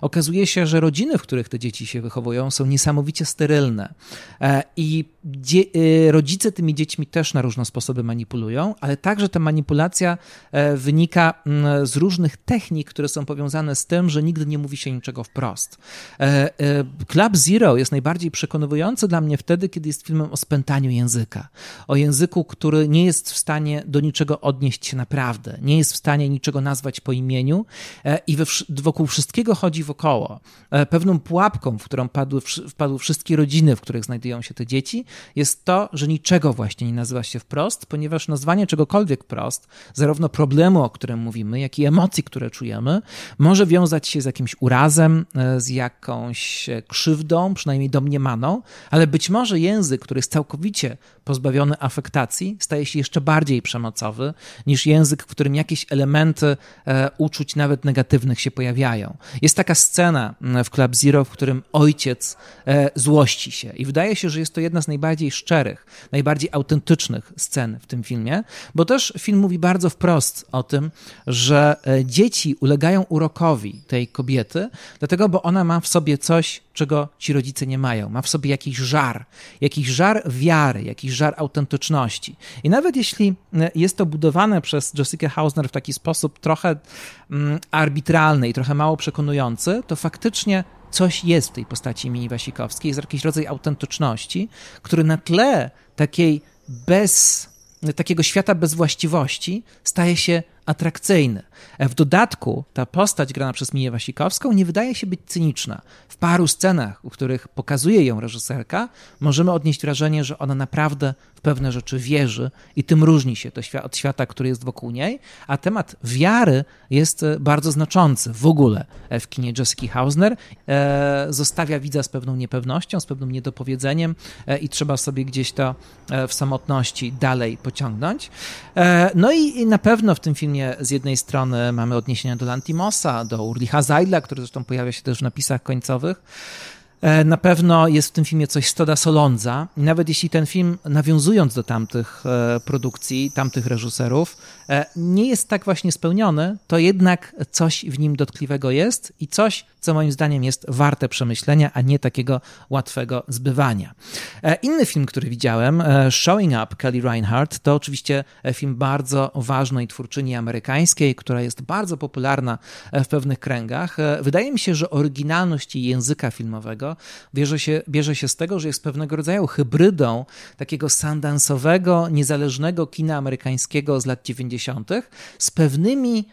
Okazuje się, że rodziny, w których te dzieci się wychowują, są niesamowicie sterylne e, i e, rodzice tymi dziećmi też na różne sposoby manipulują, ale także ta manipulacja wynika z różnych technik, które są powiązane z tym, że nigdy nie mówi się niczego wprost. Club Zero jest najbardziej przekonujący dla mnie wtedy, kiedy jest film filmem o spętaniu języka. O języku, który nie jest w stanie do niczego odnieść się naprawdę, nie jest w stanie niczego nazwać po imieniu e, i wokół wszystkiego chodzi wokoło. E, pewną pułapką, w którą padły, wpadły wszystkie rodziny, w których znajdują się te dzieci, jest to, że niczego właśnie nie nazywa się wprost, ponieważ nazwanie czegokolwiek wprost, zarówno problemu, o którym mówimy, jak i emocji, które czujemy, może wiązać się z jakimś urazem, e, z jakąś krzywdą, przynajmniej domniemaną, ale być może język, który jest całkowicie pozbawiony afektacji, staje się jeszcze bardziej przemocowy niż język, w którym jakieś elementy e, uczuć, nawet negatywnych, się pojawiają. Jest taka scena w Club Zero, w którym ojciec e, złości się i wydaje się, że jest to jedna z najbardziej szczerych, najbardziej autentycznych scen w tym filmie, bo też film mówi bardzo wprost o tym, że e, dzieci ulegają urokowi tej kobiety, dlatego, bo ona ma w sobie coś, czego ci rodzice nie mają. Ma w sobie jakiś żar, jakiś żar wiary, jakiś żar autentyczności. I nawet jeśli e, jest to budowane przez Jessica Hausner w taki sposób trochę mm, arbitralny i trochę mało przekonujący, to faktycznie coś jest w tej postaci Mini Wasikowskiej, jest jakiś rodzaj autentyczności, który na tle takiej bez, takiego świata bez właściwości staje się atrakcyjny. W dodatku ta postać grana przez Miję Wasikowską nie wydaje się być cyniczna. W paru scenach, w których pokazuje ją reżyserka, możemy odnieść wrażenie, że ona naprawdę w pewne rzeczy wierzy i tym różni się to od świata, który jest wokół niej, a temat wiary jest e, bardzo znaczący w ogóle w kinie Jessica Hausner. E, zostawia widza z pewną niepewnością, z pewnym niedopowiedzeniem e, i trzeba sobie gdzieś to w samotności dalej pociągnąć. No i na pewno w tym filmie z jednej strony mamy odniesienia do Lantimosa, do Urlicha Zajdla, który zresztą pojawia się też w napisach końcowych, E, na pewno jest w tym filmie coś Stoda Solondza. Nawet jeśli ten film, nawiązując do tamtych e, produkcji, tamtych reżyserów, nie jest tak właśnie spełniony, to jednak coś w nim dotkliwego jest i coś, co moim zdaniem jest warte przemyślenia, a nie takiego łatwego zbywania. Inny film, który widziałem, Showing Up Kelly Reinhardt, to oczywiście film bardzo ważnej twórczyni amerykańskiej, która jest bardzo popularna w pewnych kręgach. Wydaje mi się, że oryginalność jej języka filmowego bierze się, bierze się z tego, że jest pewnego rodzaju hybrydą takiego sandansowego, niezależnego kina amerykańskiego z lat 90. z pewnymi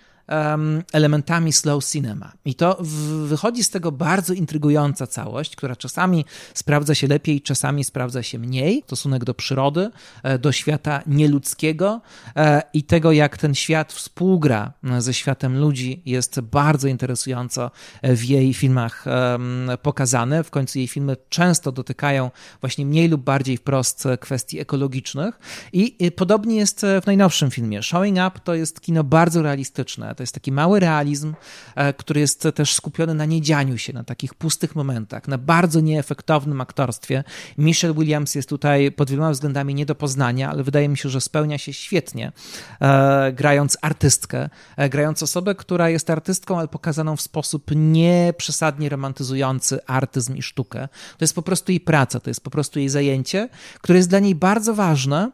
elementami slow cinema. I to wychodzi z tego bardzo intrygująca całość, która czasami sprawdza się lepiej, czasami sprawdza się mniej. Stosunek do przyrody, e, do świata nieludzkiego e, i tego, jak ten świat współgra e, ze światem ludzi, jest bardzo interesująco w jej filmach pokazane. W końcu jej filmy często dotykają właśnie mniej lub bardziej wprost kwestii ekologicznych. I podobnie jest w najnowszym filmie. Showing Up to jest kino bardzo realistyczne to jest taki mały realizm, e, który jest też skupiony na niedzianiu się, na takich pustych momentach, na bardzo nieefektownym aktorstwie. Michelle Williams jest tutaj pod wieloma względami nie do poznania, ale wydaje mi się, że spełnia się świetnie, e, grając artystkę, e, grając osobę, która jest artystką, ale pokazaną w sposób nieprzesadnie romantyzujący artyzm i sztukę. To jest po prostu jej praca, to jest po prostu jej zajęcie, które jest dla niej bardzo ważne,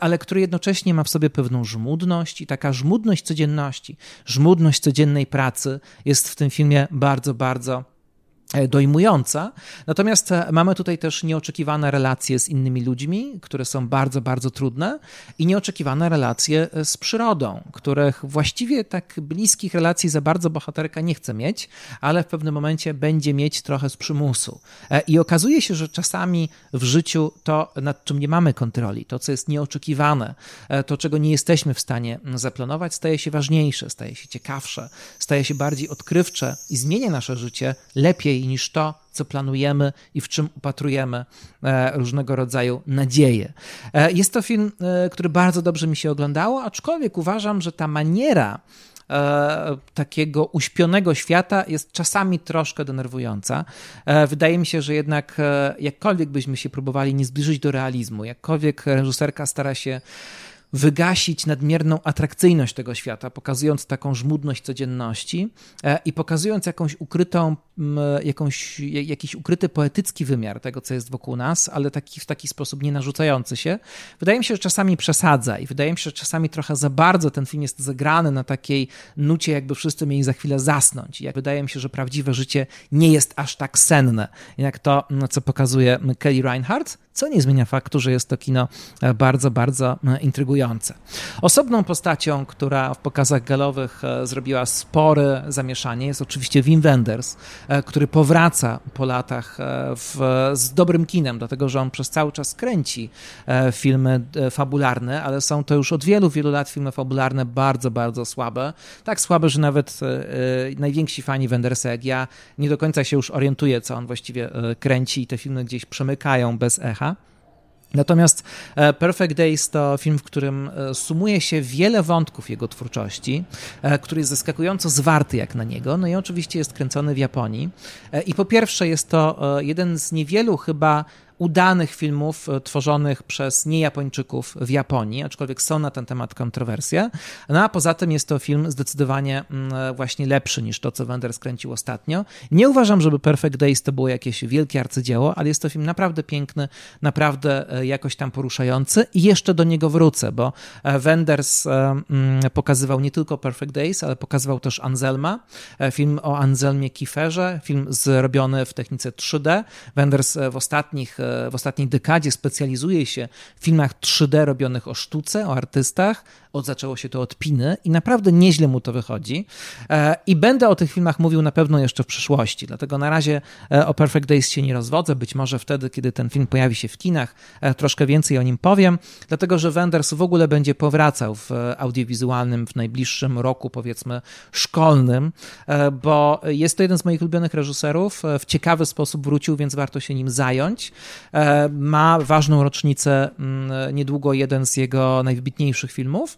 ale które jednocześnie ma w sobie pewną żmudność i taka żmudność codzienności, żmudność codziennej pracy jest w tym filmie bardzo, bardzo dojmująca. Natomiast e, mamy tutaj też nieoczekiwane relacje z innymi ludźmi, które są bardzo, bardzo trudne i nieoczekiwane relacje e, z przyrodą, których właściwie tak bliskich relacji za bardzo bohaterka nie chce mieć, ale w pewnym momencie będzie mieć trochę z przymusu. I okazuje się, że czasami w życiu to, nad czym nie mamy kontroli, to, co jest nieoczekiwane, to, czego nie jesteśmy w stanie zaplanować, staje się ważniejsze, staje się ciekawsze, staje się bardziej odkrywcze i zmienia nasze życie lepiej niż to, co planujemy i w czym upatrujemy e, różnego rodzaju nadzieje. E, jest to film, e, który bardzo dobrze mi się oglądało, aczkolwiek uważam, że ta maniera takiego uśpionego świata jest czasami troszkę denerwująca. Wydaje mi się, że jednak jakkolwiek byśmy się próbowali nie zbliżyć do realizmu, jakkolwiek reżyserka stara się wygasić nadmierną atrakcyjność tego świata, pokazując taką żmudność codzienności e, i pokazując jakąś ukrytą, jakąś, jakiś ukryty poetycki wymiar tego, co jest wokół nas, ale taki, w taki sposób nie narzucający się. Wydaje mi się, że czasami przesadza i wydaje mi się, że czasami trochę za bardzo ten film jest zagrany na takiej nucie, jakby wszyscy mieli za chwilę zasnąć. I wydaje mi się, że prawdziwe życie nie jest aż tak senne, jak to, co pokazuje Kelly Reinhardt, co nie zmienia faktu, że jest to kino e, bardzo, bardzo e, intrygujące Osobną postacią, która w pokazach galowych zrobiła spore zamieszanie jest oczywiście Wim Wenders, który powraca po latach w, z dobrym kinem, dlatego że on przez cały czas kręci filmy fabularne, ale są to już od wielu, wielu lat filmy fabularne bardzo, bardzo słabe. Tak słabe, że nawet najwięksi fani Wendersa jak ja nie do końca się już orientuje, co on właściwie kręci i te filmy gdzieś przemykają bez echa. Natomiast e, Perfect Days to film, w którym e, sumuje się wiele wątków jego twórczości, e, który jest zaskakująco zwarty jak na niego. No i oczywiście jest kręcony w Japonii. I po pierwsze jest to jeden z niewielu chyba udanych filmów e, tworzonych przez niejapończyków w Japonii, aczkolwiek są na ten temat kontrowersje. No a poza tym jest to film zdecydowanie mm, e, właśnie lepszy niż to, co Wenders kręcił ostatnio. Nie uważam, żeby Perfect Days to było jakieś wielkie arcydzieło, ale jest to film naprawdę piękny, naprawdę e, jakoś tam poruszający i jeszcze do niego wrócę, bo Wenders mm, pokazywał nie tylko Perfect Days, ale pokazywał też Anselma, film o Anselmie Kieferze, film zrobiony w technice 3D. Wenders w ostatnich w ostatniej dekadzie specjalizuje się w filmach 3D robionych o sztuce, o artystach, od, zaczęło się to od Piny i naprawdę nieźle mu to wychodzi. E, I będę o tych filmach mówił na pewno jeszcze w przyszłości, dlatego na razie e, o Perfect Days się nie rozwodzę. Być może wtedy, kiedy ten film pojawi się w kinach, e, troszkę więcej o nim powiem, dlatego że Wenders w ogóle będzie powracał w audiowizualnym w najbliższym roku, powiedzmy, szkolnym, bo jest to jeden z moich ulubionych reżyserów. W ciekawy sposób wrócił, więc warto się nim zająć. Ma ważną rocznicę, mm, niedługo jeden z jego najwybitniejszych filmów.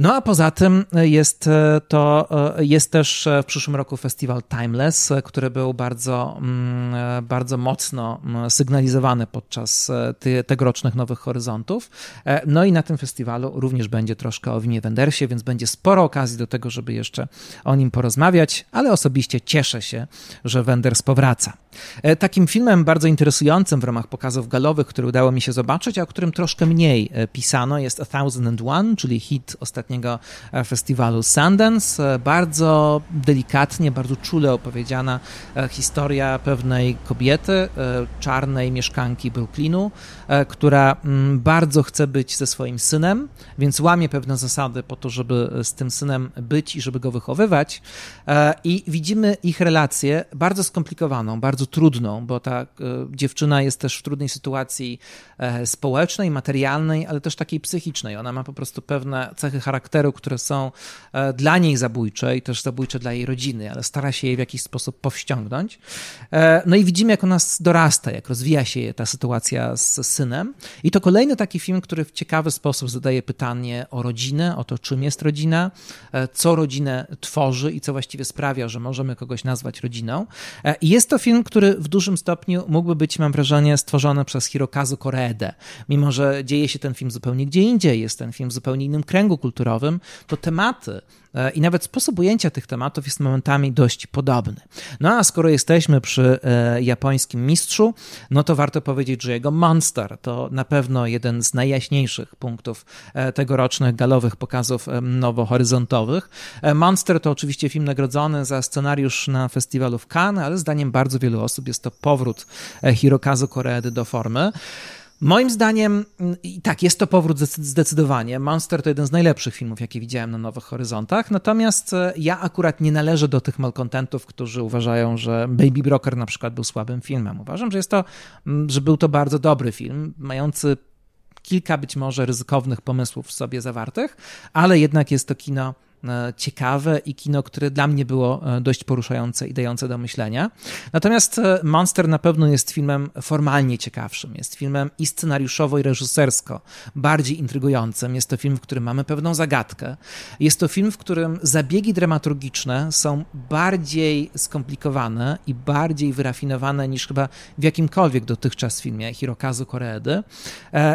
No a poza tym jest e, to, e, jest też w przyszłym roku festiwal Timeless, e, który był bardzo, mm, bardzo mocno mm, sygnalizowany podczas tegorocznych Nowych Horyzontów. No i na tym festiwalu również będzie troszkę o Winie Wendersie, więc będzie sporo okazji do tego, żeby jeszcze o nim porozmawiać, ale osobiście cieszę się, że Wenders powraca. Takim filmem bardzo interesującym w ramach pokazów galowych, który udało mi się zobaczyć, a o którym troszkę mniej pisano, jest A Thousand and One, czyli hit ostatniego ostatniego e, festiwalu Sundance. E, bardzo delikatnie, bardzo czule opowiedziana e, historia pewnej kobiety, czarnej mieszkanki Brooklynu, która mm, bardzo chce być ze swoim synem, więc łamie pewne zasady po to, żeby z tym synem być i żeby go wychowywać. I widzimy ich relację bardzo skomplikowaną, bardzo trudną, bo ta dziewczyna jest też w trudnej sytuacji społecznej, materialnej, ale też takiej psychicznej. Ona ma po prostu pewne cechy charakteru, charakteru, które są e, dla niej zabójcze i też zabójcze dla jej rodziny, ale stara się jej w jakiś sposób powściągnąć. E, no i widzimy, jak ona dorasta, jak rozwija się ta sytuacja z synem. I to kolejny taki film, który w ciekawy sposób zadaje pytanie o rodzinę, o to, czym jest rodzina, e, co rodzinę tworzy i co właściwie sprawia, że możemy kogoś nazwać rodziną. I jest to film, który w dużym stopniu mógłby być, mam wrażenie, stworzony przez Hirokazu Koreedę. Mimo, że dzieje się ten film zupełnie gdzie indziej, jest ten film w zupełnie innym kręgu kulturowym, to tematy e, i nawet sposób ujęcia tych tematów jest momentami dość podobny. No a skoro jesteśmy przy e, japońskim mistrzu, no to warto powiedzieć, że jego Monster to na pewno jeden z najjaśniejszych punktów e, tegorocznych galowych pokazów nowohoryzontowych. Monster to oczywiście film nagrodzony za scenariusz na festiwalu w Cannes, ale zdaniem bardzo wielu osób jest to powrót Hirokazu Koreedy do formy. Moim zdaniem, mm, i tak, jest to powrót zdecydowanie. Monster to jeden z najlepszych filmów, jakie widziałem na Nowych Horyzontach. Natomiast e, ja akurat nie należę do tych malkontentów, którzy uważają, że Baby Broker na przykład był słabym filmem. Uważam, że jest to, mm, że był to bardzo dobry film, mający kilka być może ryzykownych pomysłów w sobie zawartych, ale jednak jest to kino ciekawe i kino, które dla mnie było e, dość poruszające i dające do myślenia. Natomiast e, Monster na pewno jest filmem formalnie ciekawszym. Jest filmem i scenariuszowo, i reżysersko bardziej intrygującym. Jest to film, w którym mamy pewną zagadkę. Jest to film, w którym zabiegi dramaturgiczne są bardziej skomplikowane i bardziej wyrafinowane niż chyba w jakimkolwiek dotychczas filmie Hirokazu Koreedy.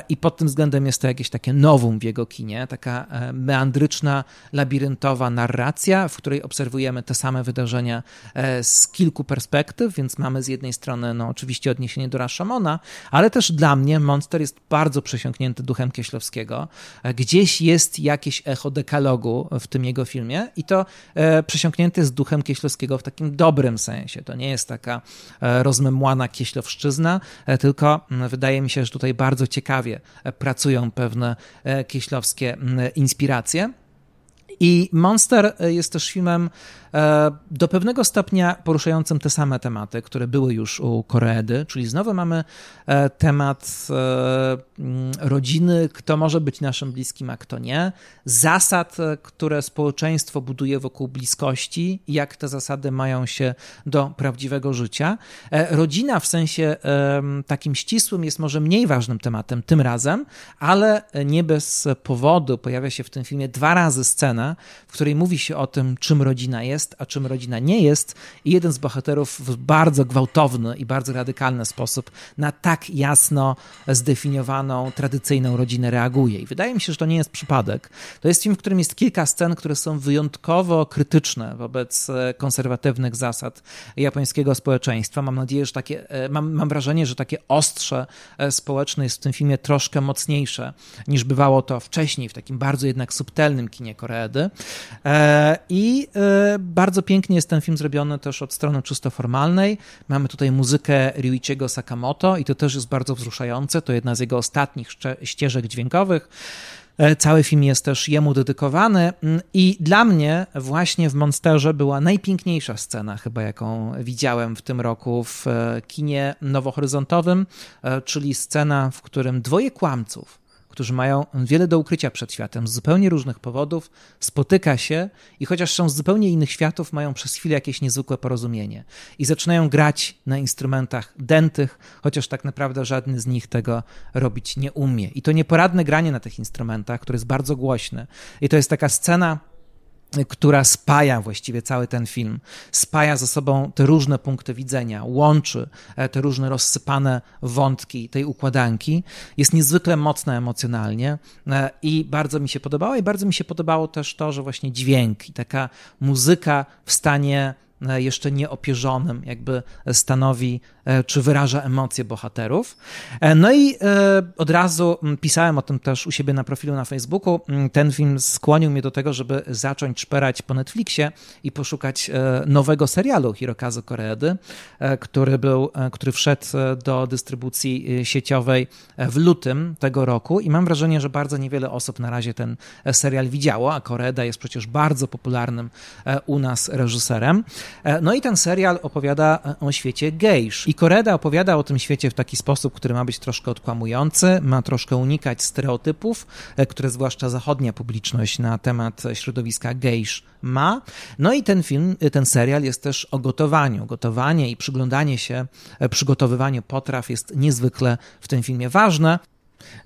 I pod tym względem jest to jakieś takie nowum w jego kinie, taka meandryczna, labiryntyczna dwupunktowa narracja, w której obserwujemy te same wydarzenia z kilku perspektyw, więc mamy z jednej strony no, oczywiście odniesienie do Rashomona, ale też dla mnie Monster jest bardzo przesiąknięty duchem Kieślowskiego. Gdzieś jest jakieś echo dekalogu w tym jego filmie i to przesiąknięty z duchem Kieślowskiego w takim dobrym sensie. To nie jest taka rozmemłana kieślowszczyzna, tylko wydaje mi się, że tutaj bardzo ciekawie pracują pewne kieślowskie inspiracje. I Monster jest też filmem E, do pewnego stopnia poruszającym te same tematy, które były już u Koreedy, czyli znowu mamy e, temat e, rodziny, kto może być naszym bliskim, a kto nie, zasad, które społeczeństwo buduje wokół bliskości, jak te zasady mają się do prawdziwego życia. Rodzina w sensie takim ścisłym jest może mniej ważnym tematem tym razem, ale nie bez powodu pojawia się w tym filmie dwa razy scena, w której mówi się o tym, czym rodzina jest, a czym rodzina nie jest. I jeden z bohaterów w bardzo gwałtowny i bardzo radykalny sposób na tak jasno tradycyjną rodzinę reaguje. I wydaje mi się, że to nie jest przypadek. To jest film, w którym jest kilka scen, które są wyjątkowo krytyczne wobec e, konserwatywnych zasad japońskiego społeczeństwa. Mam nadzieję, że takie, e, mam, mam wrażenie, że takie ostrze e, społeczne jest w tym filmie troszkę mocniejsze niż bywało to wcześniej w takim bardzo jednak subtelnym kinie Koreedy. I bardzo pięknie jest ten film zrobiony też od strony czysto formalnej. Mamy tutaj muzykę Ryuichiego Sakamoto i to też jest bardzo wzruszające. To jedna z jego ostatnich ścieżek dźwiękowych. E, cały film jest też jemu dedykowany mm, i dla mnie właśnie w Monsterze była najpiękniejsza scena chyba, jaką widziałem w tym roku w e, kinie nowohoryzontowym, e, czyli scena, w którym dwoje kłamców którzy mają wiele do ukrycia przed światem z zupełnie różnych powodów, spotyka się i chociaż są z zupełnie innych światów, mają przez chwilę jakieś niezwykłe porozumienie i zaczynają grać na instrumentach dętych, chociaż tak naprawdę żadny z nich tego robić nie umie. I to nieporadne granie na tych instrumentach, które jest bardzo głośne. I to jest taka scena, która spaja właściwie cały ten film, spaja ze sobą te różne punkty widzenia, łączy e, te różne rozsypane wątki tej układanki, jest niezwykle mocna emocjonalnie e, i bardzo mi się podobało i bardzo mi się podobało też to, że właśnie dźwięk i taka muzyka w stanie jeszcze nieopierzonym, jakby stanowi e, czy wyraża emocje bohaterów. E, no i od razu pisałem o tym też u siebie na profilu na Facebooku. Ten film skłonił mnie do tego, żeby zacząć szperać po Netflixie i poszukać nowego serialu Hirokazu Koreedy, który był, który wszedł do dystrybucji sieciowej w lutym tego roku i mam wrażenie, że bardzo niewiele osób na razie ten serial widziało, a Koreeda jest przecież bardzo popularnym u nas reżyserem. E, no i ten serial opowiada e, o świecie gejsz. I Koreda opowiada o tym świecie w taki sposób, który ma być troszkę odkłamujący, ma troszkę unikać stereotypów, e, które zwłaszcza zachodnia publiczność na temat środowiska gejsz ma. No i ten film, ten serial jest też o gotowaniu. Gotowanie i przyglądanie się przygotowywaniu potraw jest niezwykle w tym filmie ważne.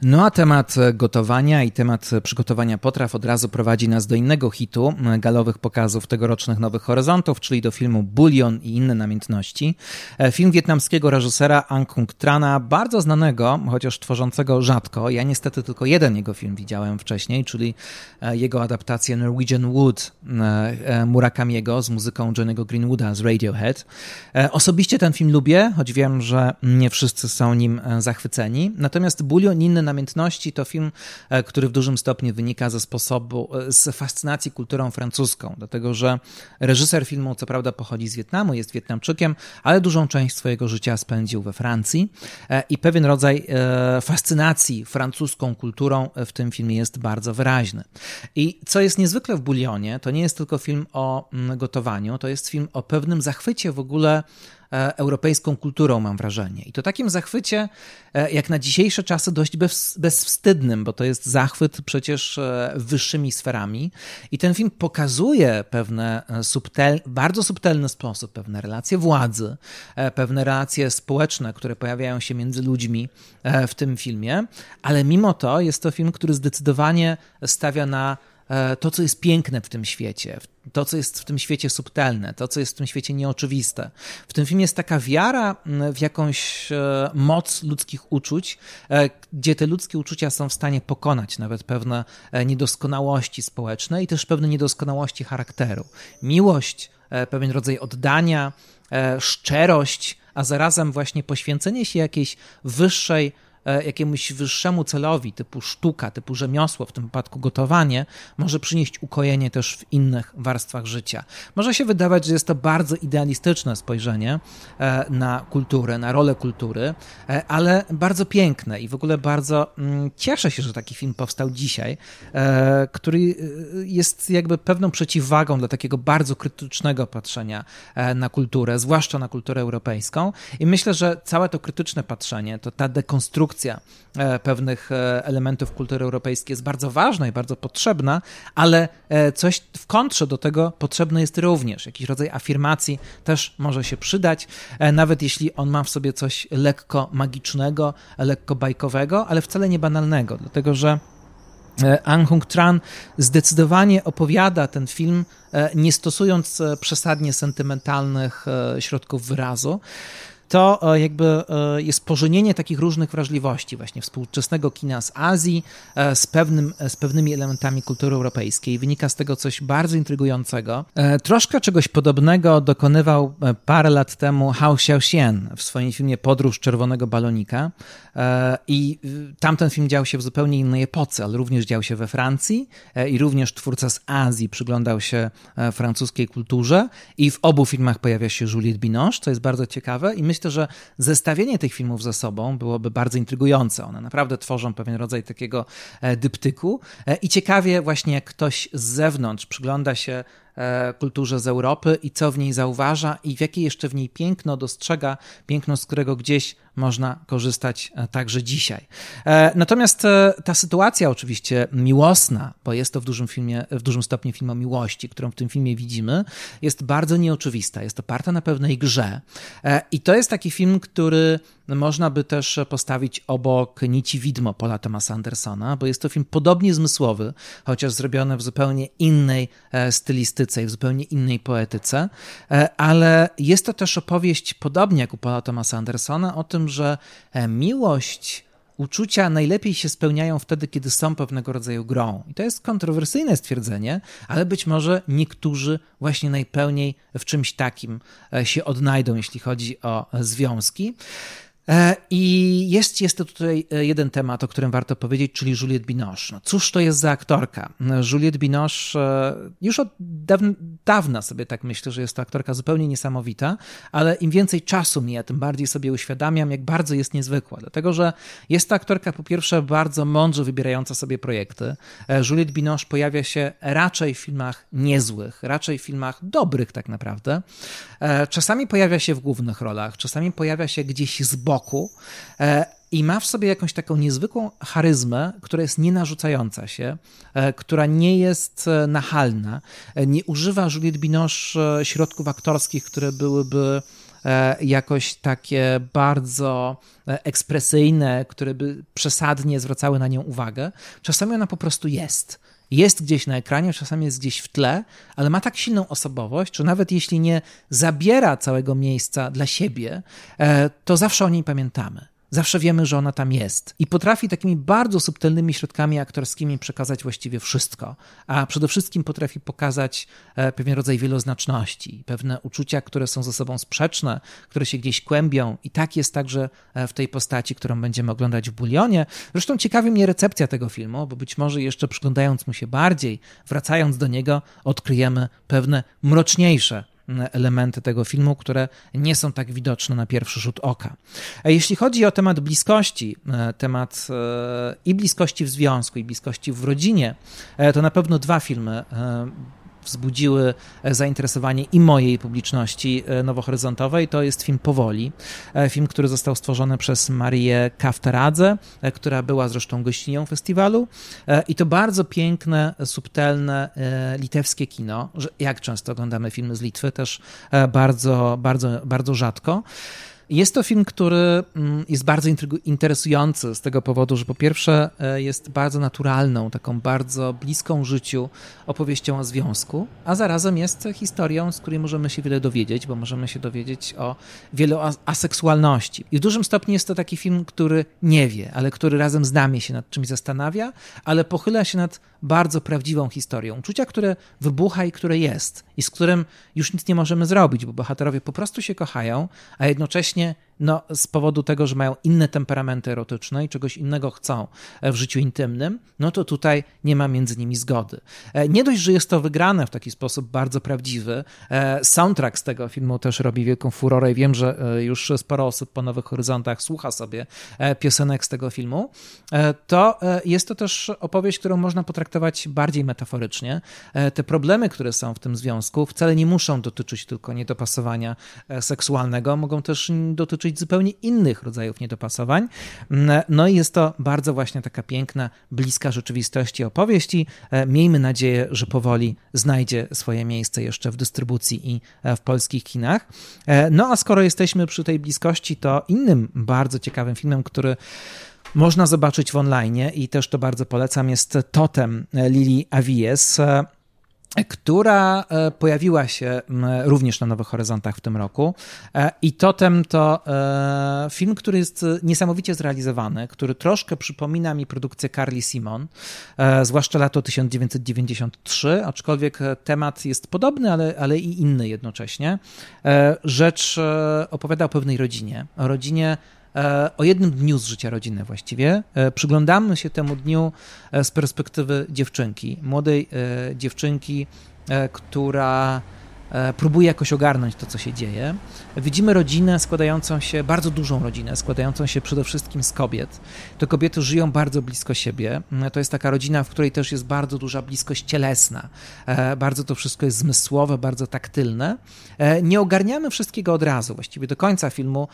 No a temat gotowania i temat przygotowania potraw od razu prowadzi nas do innego hitu galowych pokazów tegorocznych Nowych Horyzontów, czyli do filmu Bulion i inne namiętności. E, film wietnamskiego reżysera Ang Kung Trana, bardzo znanego, chociaż tworzącego rzadko. Ja niestety tylko jeden jego film widziałem wcześniej, czyli e, jego adaptację Norwegian Wood e, Murakamiego z muzyką Johnny'ego Greenwooda z Radiohead. Osobiście ten film lubię, choć wiem, że nie wszyscy są nim zachwyceni. Natomiast Bulion inne namiętności to film, e, który w dużym stopniu wynika ze sposobu, e, z fascynacji kulturą francuską, dlatego że reżyser filmu co prawda pochodzi z Wietnamu, jest Wietnamczykiem, ale dużą część swojego życia spędził we Francji e, i pewien rodzaj fascynacji francuską kulturą w tym filmie jest bardzo wyraźny. I co jest niezwykle w Bulionie, to nie jest tylko film o mm, gotowaniu, to jest film o pewnym zachwycie w ogóle europejską kulturą, mam wrażenie. I to takim zachwycie, e, jak na dzisiejsze czasy, dość bez, bezwstydnym, bo to jest zachwyt przecież e, wyższymi sferami. I ten film pokazuje pewne subtel, bardzo subtelny sposób, pewne relacje władzy, pewne relacje społeczne, które pojawiają się między ludźmi w tym filmie, ale mimo to jest to film, który zdecydowanie stawia na to, co jest piękne w tym świecie, to, co jest w tym świecie subtelne, to, co jest w tym świecie nieoczywiste. W tym filmie jest taka wiara w jakąś e, moc ludzkich uczuć, e, gdzie te ludzkie uczucia są w stanie pokonać nawet pewne e, niedoskonałości społeczne i też pewne niedoskonałości charakteru. Miłość, pewien rodzaj oddania, szczerość, a zarazem właśnie poświęcenie się jakiejś wyższej E, jakiemuś wyższemu celowi, typu sztuka, typu rzemiosło, w tym wypadku gotowanie, może przynieść ukojenie też w innych warstwach życia. Może się wydawać, że jest to bardzo idealistyczne spojrzenie e, na kulturę, na rolę kultury, e, ale bardzo piękne i w ogóle bardzo mm, cieszę się, że taki film powstał dzisiaj, który jest jakby pewną przeciwwagą dla takiego bardzo krytycznego patrzenia na kulturę, zwłaszcza na kulturę europejską. I myślę, że całe to krytyczne patrzenie, to ta dekonstrukcja, E, pewnych e, elementów kultury europejskiej jest bardzo ważna i bardzo potrzebna, ale e, coś w kontrze do tego potrzebne jest również. Jakiś rodzaj afirmacji też może się przydać, nawet jeśli on ma w sobie coś lekko magicznego, lekko bajkowego, ale wcale nie banalnego, dlatego że Ang Hung Tran zdecydowanie opowiada ten film, nie stosując przesadnie sentymentalnych środków wyrazu to e, jakby e, jest pożenienie takich różnych wrażliwości, właśnie współczesnego kina z Azji e, z, pewnym, z pewnymi elementami kultury europejskiej. Wynika z tego coś bardzo intrygującego. Troszkę czegoś podobnego dokonywał parę lat temu Hao Xiaoxian w swoim filmie Podróż Czerwonego Balonika i tamten film dział się w zupełnie innej epoce, ale również dział się we Francji i również twórca z Azji przyglądał się francuskiej kulturze i w obu filmach pojawia się Juliette Binoche, co jest bardzo ciekawe i myślę, myślę, że zestawienie tych filmów ze sobą byłoby bardzo intrygujące. One naprawdę tworzą pewien rodzaj takiego e, dyptyku e, i ciekawie właśnie jak ktoś z zewnątrz przygląda się e, kulturze z Europy i co w niej zauważa i w jakie jeszcze w niej piękno dostrzega, piękno, z którego gdzieś można korzystać e, także dzisiaj. E, natomiast e, ta sytuacja oczywiście miłosna, bo jest to w dużym, filmie, w dużym stopniu film o miłości, którą w tym filmie widzimy, jest bardzo nieoczywista, jest oparta na pewnej grze. I to jest taki film, który można by też postawić obok Nici Widmo Paula Thomasa Andersona, bo jest to film podobnie zmysłowy, chociaż zrobiony w zupełnie innej stylistyce i w zupełnie innej poetyce, ale jest to też opowieść, podobnie jak u Paula Thomasa Andersona, o tym, że e, miłość, uczucia najlepiej się spełniają wtedy, kiedy są pewnego rodzaju grą. I to jest kontrowersyjne stwierdzenie, ale być może niektórzy właśnie najpełniej w czymś takim e, się odnajdą, jeśli chodzi o związki. E, I jest, jest tutaj jeden temat, o którym warto powiedzieć, czyli Juliette Binoche. No, cóż to jest za aktorka? Juliette Binoche już od dawna, dawna sobie tak myślę, że jest to aktorka zupełnie niesamowita, ale im więcej czasu mija, tym bardziej sobie uświadamiam, jak bardzo jest niezwykła. Dlatego, że jest to aktorka po pierwsze bardzo mądrze wybierająca sobie projekty. Juliette Binoche pojawia się raczej w filmach niezłych, raczej w filmach dobrych tak naprawdę. Czasami pojawia się w głównych rolach, czasami pojawia się gdzieś z boku, e, i ma w sobie jakąś taką niezwykłą charyzmę, która jest nienarzucająca się, e, która nie jest e, nachalna, nie używa Juliette Binoche środków aktorskich, które byłyby jakoś takie bardzo ekspresyjne, które by przesadnie zwracały na nią uwagę. Czasami ona po prostu jest jest gdzieś na ekranie, czasami jest gdzieś w tle, ale ma tak silną osobowość, że nawet jeśli nie zabiera całego miejsca dla siebie, e, to zawsze o niej pamiętamy. Zawsze wiemy, że ona tam jest i potrafi takimi bardzo subtelnymi środkami aktorskimi przekazać właściwie wszystko, a przede wszystkim potrafi pokazać e, pewien rodzaj wieloznaczności, pewne uczucia, które są ze sobą sprzeczne, które się gdzieś kłębią i tak jest także e, w tej postaci, którą będziemy oglądać w Bulionie. Zresztą ciekawi mnie recepcja tego filmu, bo być może jeszcze przyglądając mu się bardziej, wracając do niego, odkryjemy pewne mroczniejsze elementy tego filmu, które nie są tak widoczne na pierwszy rzut oka. Jeśli chodzi o temat bliskości, e, temat e, i bliskości w związku, i bliskości w rodzinie, e, to na pewno dwa filmy wzbudziły e, zainteresowanie i mojej publiczności e, nowohoryzontowej, to jest film Powoli. E, film, który został stworzony przez Marię Kaftaradze, która była zresztą gościnią festiwalu. I to bardzo piękne, subtelne litewskie kino. Jak często oglądamy filmy z Litwy, też bardzo, bardzo, bardzo rzadko. Jest to film, który mm, jest bardzo interesujący z tego powodu, że po pierwsze e, jest bardzo naturalną, taką bardzo bliską życiu opowieścią o związku, a zarazem jest historią, z której możemy się wiele dowiedzieć, bo możemy się dowiedzieć o wielu aseksualności. I w dużym stopniu jest to taki film, który nie wie, ale który razem z nami się nad czymś zastanawia, ale pochyla się nad bardzo prawdziwą historią. Uczucia, które wybucha i które jest, i z którym już nic nie możemy zrobić, bo bohaterowie po prostu się kochają, a jednocześnie właśnie no, z powodu tego, że mają inne temperamenty erotyczne i czegoś innego chcą w życiu intymnym, no to tutaj nie ma między nimi zgody. E, nie dość, że jest to wygrane w taki sposób bardzo prawdziwy, e, soundtrack z tego filmu też robi wielką furorę i wiem, że e, już sporo osób po Nowych Horyzontach słucha sobie piosenek z tego filmu, to jest to też opowieść, którą można potraktować bardziej metaforycznie. Te problemy, które są w tym związku, wcale nie muszą dotyczyć tylko niedopasowania seksualnego, mogą też dotyczyć dotyczyć zupełnie innych rodzajów niedopasowań. Mm, no i jest to bardzo właśnie taka piękna, bliska rzeczywistości opowieści. E, miejmy nadzieję, że powoli znajdzie swoje miejsce jeszcze w dystrybucji i e, w polskich kinach. E, no a skoro jesteśmy przy tej bliskości, to innym bardzo ciekawym filmem, który można zobaczyć w online i też to bardzo polecam, jest Totem Lili Avies która e, pojawiła się również na Nowych Horyzontach w tym roku. E, I Totem to e, film, który jest niesamowicie zrealizowany, który troszkę przypomina mi produkcję Carly Simon, zwłaszcza lato 1993, aczkolwiek temat jest podobny, ale, ale i inny jednocześnie. Rzecz opowiada o pewnej rodzinie, o rodzinie o jednym dniu z życia rodziny właściwie. E, przyglądamy się temu dniu e, z perspektywy dziewczynki, młodej dziewczynki, która E, próbuje jakoś ogarnąć to, co się dzieje. Widzimy rodzinę składającą się, bardzo dużą rodzinę, składającą się przede wszystkim z kobiet. Te kobiety żyją bardzo blisko siebie. Mm, to jest taka rodzina, w której też jest bardzo duża bliskość cielesna. E, bardzo to wszystko jest zmysłowe, bardzo taktylne. E, nie ogarniamy wszystkiego od razu. Właściwie do końca filmu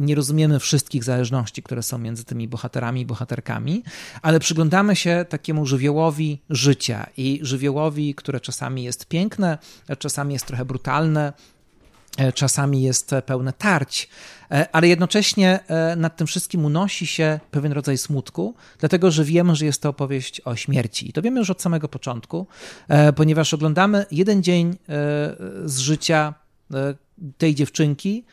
nie rozumiemy wszystkich zależności, które są między tymi bohaterami i bohaterkami, ale przyglądamy się takiemu żywiołowi życia i żywiołowi, które czasami jest piękne, czasami jest trochę brutalne, e, czasami jest pełne tarć, e, ale jednocześnie e, nad tym wszystkim unosi się pewien rodzaj smutku, dlatego że wiemy, że jest to opowieść o śmierci. I to wiemy już od samego początku, ponieważ oglądamy jeden dzień z życia tej dziewczynki,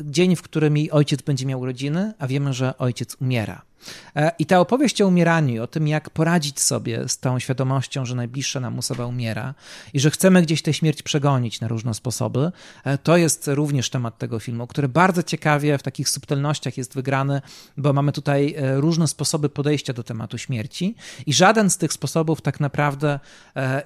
dzień, w którym jej ojciec będzie miał urodziny, a wiemy, że ojciec umiera. E, I ta opowieść o umieraniu o tym, jak poradzić sobie z tą świadomością, że najbliższa nam osoba umiera i że chcemy gdzieś tę śmierć przegonić na różne sposoby, e, to jest również temat tego filmu, który bardzo ciekawie w takich subtelnościach jest wygrany, bo mamy tutaj e, różne sposoby podejścia do tematu śmierci i żaden z tych sposobów tak naprawdę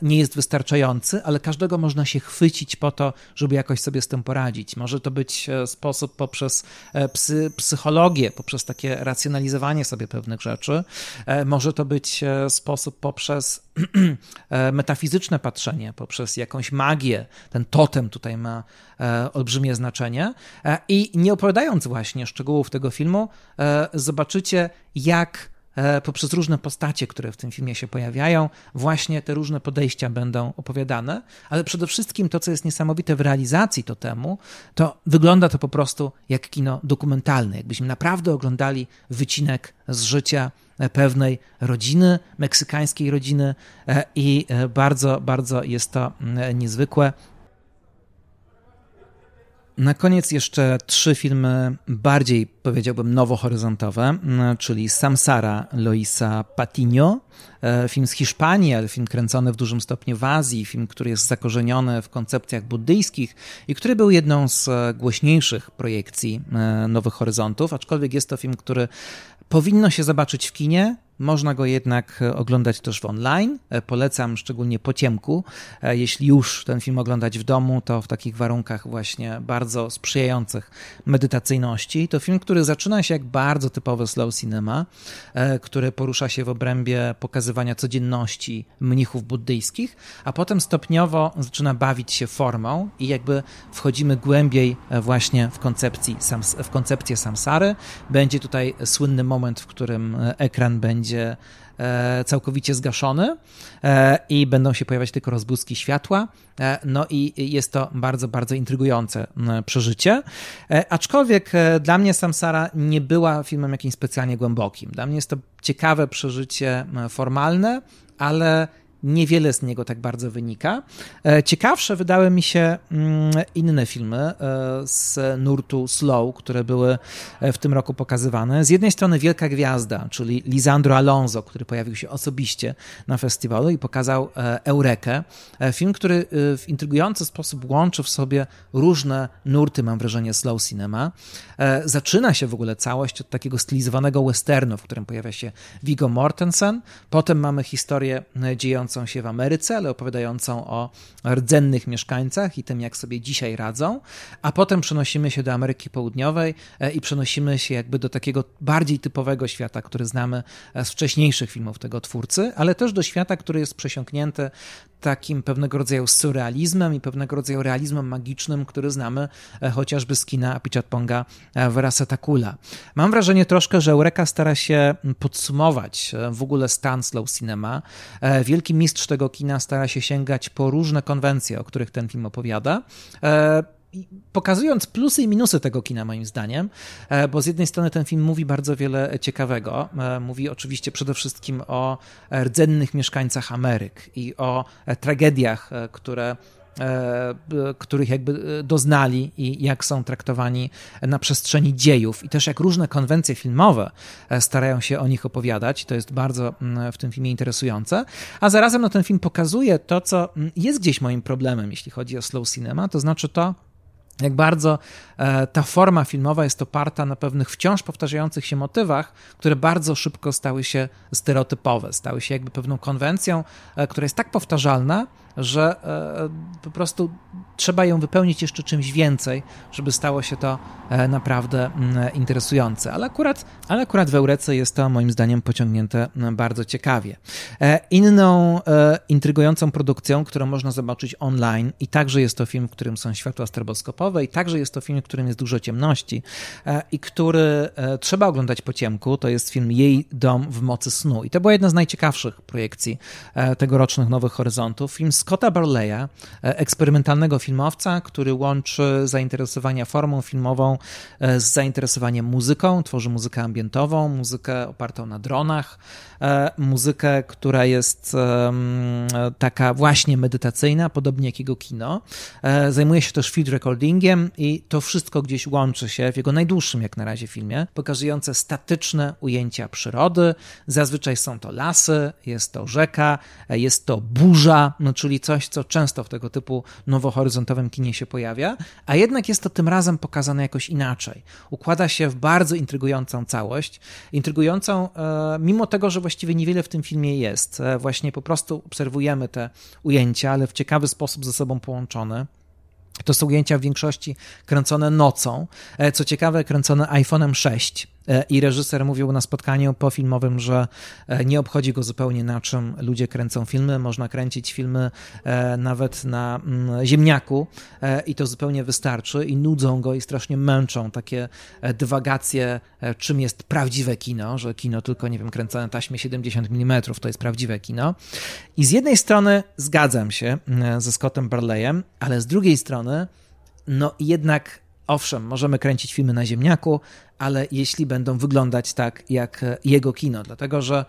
nie jest wystarczający, ale każdego można się chwycić po to, żeby jakoś sobie z tym poradzić. Może to być sposób poprzez psy, psychologię, poprzez takie racjonalizowanie sobie pewnych rzeczy. E, może to być e, sposób poprzez e, metafizyczne patrzenie, poprzez jakąś magię. Ten totem tutaj ma olbrzymie znaczenie. I nie opowiadając właśnie szczegółów tego filmu, zobaczycie, jak poprzez różne postacie, które w tym filmie się pojawiają, właśnie te różne podejścia będą opowiadane, ale przede wszystkim to, co jest niesamowite w realizacji to temu, to wygląda to po prostu jak kino dokumentalne, jakbyśmy naprawdę oglądali wycinek z życia pewnej rodziny, meksykańskiej rodziny e, i e, bardzo, bardzo jest to niezwykłe. Na koniec jeszcze trzy filmy bardziej, powiedziałbym, nowohoryzontowe, czyli Samsara Loisa Patino, e, film z Hiszpanii, ale film kręcony w dużym stopniu w Azji, film, który jest zakorzeniony w koncepcjach buddyjskich i który był jedną z e, głośniejszych projekcji e, Nowych Horyzontów, aczkolwiek jest to film, który powinno się zobaczyć w kinie, można go jednak e, oglądać też w online. E, polecam szczególnie po ciemku. E, jeśli już ten film oglądać w domu, to w takich warunkach właśnie bardzo sprzyjających medytacyjności. To film, który zaczyna się jak bardzo typowy slow cinema, który porusza się w obrębie pokazywania codzienności mnichów buddyjskich, a potem stopniowo zaczyna bawić się formą i jakby wchodzimy głębiej właśnie w, koncepcji, w koncepcję samsary. Będzie tutaj słynny moment, w którym ekran będzie będzie E, całkowicie zgaszony e, i będą się pojawiać tylko rozbłyski światła. E, no i jest to bardzo, bardzo intrygujące przeżycie. Aczkolwiek dla mnie Samsara nie była filmem jakimś specjalnie głębokim. Dla mnie jest to ciekawe przeżycie formalne, ale niewiele z niego tak bardzo wynika. E, ciekawsze wydały mi się mm, inne filmy e, z nurtu slow, które były e, w tym roku pokazywane. Z jednej strony Wielka Gwiazda, czyli Lisandro Alonso, który pojawił się osobiście na festiwalu i pokazał Eurekę. Film, który w intrygujący sposób łączy w sobie różne nurty, mam wrażenie, slow cinema. Zaczyna się w ogóle całość od takiego stylizowanego westernu, w którym pojawia się Viggo Mortensen. Potem mamy historię dziejącą dziejącą się w Ameryce, ale opowiadającą o rdzennych mieszkańcach i tym, jak sobie dzisiaj radzą, a potem przenosimy się do Ameryki Południowej e, i przenosimy się jakby do takiego bardziej typowego świata, który znamy z wcześniejszych filmów tego twórcy, ale też do świata, który jest przesiąknięty takim pewnego rodzaju surrealizmem i pewnego rodzaju realizmem magicznym, który znamy e, chociażby z kina Apichatponga w Rasetakula. Mam wrażenie troszkę, że Eureka stara się podsumować w ogóle stan slow cinema. Wielki mistrz tego kina stara się sięgać po różne konwencje, o których ten film opowiada e, pokazując plusy i minusy tego kina, moim zdaniem, e, bo z jednej strony ten film mówi bardzo wiele ciekawego. E, mówi oczywiście przede wszystkim o rdzennych mieszkańcach Ameryk i o tragediach, które E, których jakby e, doznali i jak są traktowani na przestrzeni dziejów i też jak różne konwencje filmowe e, starają się o nich opowiadać. To jest bardzo w tym filmie interesujące. A zarazem no, ten film pokazuje to, co jest gdzieś moim problemem, jeśli chodzi o slow cinema, to znaczy to, jak bardzo ta forma filmowa jest oparta na pewnych wciąż powtarzających się motywach, które bardzo szybko stały się stereotypowe, stały się jakby pewną konwencją, która jest tak powtarzalna, że e, po prostu trzeba ją wypełnić jeszcze czymś więcej, żeby stało się to e, naprawdę mm, interesujące. Ale akurat, ale akurat w Eurece jest to moim zdaniem pociągnięte mm, bardzo ciekawie. E, inną intrygującą produkcją, którą można zobaczyć online i także jest to film, w którym są światła stroboskopowe i także jest to film, w którym jest dużo ciemności i który trzeba oglądać po ciemku, to jest film Jej dom w mocy snu. I to była jedna z najciekawszych projekcji tegorocznych Nowych Horyzontów. Film z Scotta Barleya, e, eksperymentalnego filmowca, który łączy zainteresowania formą filmową e, z zainteresowaniem muzyką. Tworzy muzykę ambientową, muzykę opartą na dronach, e, muzykę, która jest taka właśnie medytacyjna, podobnie jak jego kino. Zajmuje się też field recordingiem i to wszystko gdzieś łączy się w jego najdłuższym jak na razie filmie, pokazujące statyczne ujęcia przyrody. Zazwyczaj są to lasy, jest to rzeka, jest to burza, no, czyli czyli coś, co często w tego typu nowohoryzontowym kinie się pojawia, a jednak jest to tym razem pokazane jakoś inaczej. Układa się w bardzo intrygującą całość, intrygującą e, mimo tego, że właściwie niewiele w tym filmie jest. E, właśnie po prostu obserwujemy te ujęcia, ale w ciekawy sposób ze sobą połączone. To są ujęcia w większości kręcone nocą. E, co ciekawe, kręcone iPhone'em 6 E, I reżyser mówił na spotkaniu pofilmowym, że e, nie obchodzi go zupełnie na czym ludzie kręcą filmy. Można kręcić filmy e, nawet na mm, ziemniaku i to zupełnie wystarczy. I nudzą go i strasznie męczą takie dywagacje, czym jest prawdziwe kino, że kino tylko, nie wiem, kręcone na taśmie 70 mm to jest prawdziwe kino. I z jednej strony zgadzam się mm, ze Scottem Barleyem, ale z drugiej strony, no jednak Owszem, możemy kręcić filmy na ziemniaku, ale jeśli będą wyglądać tak jak jego kino, dlatego że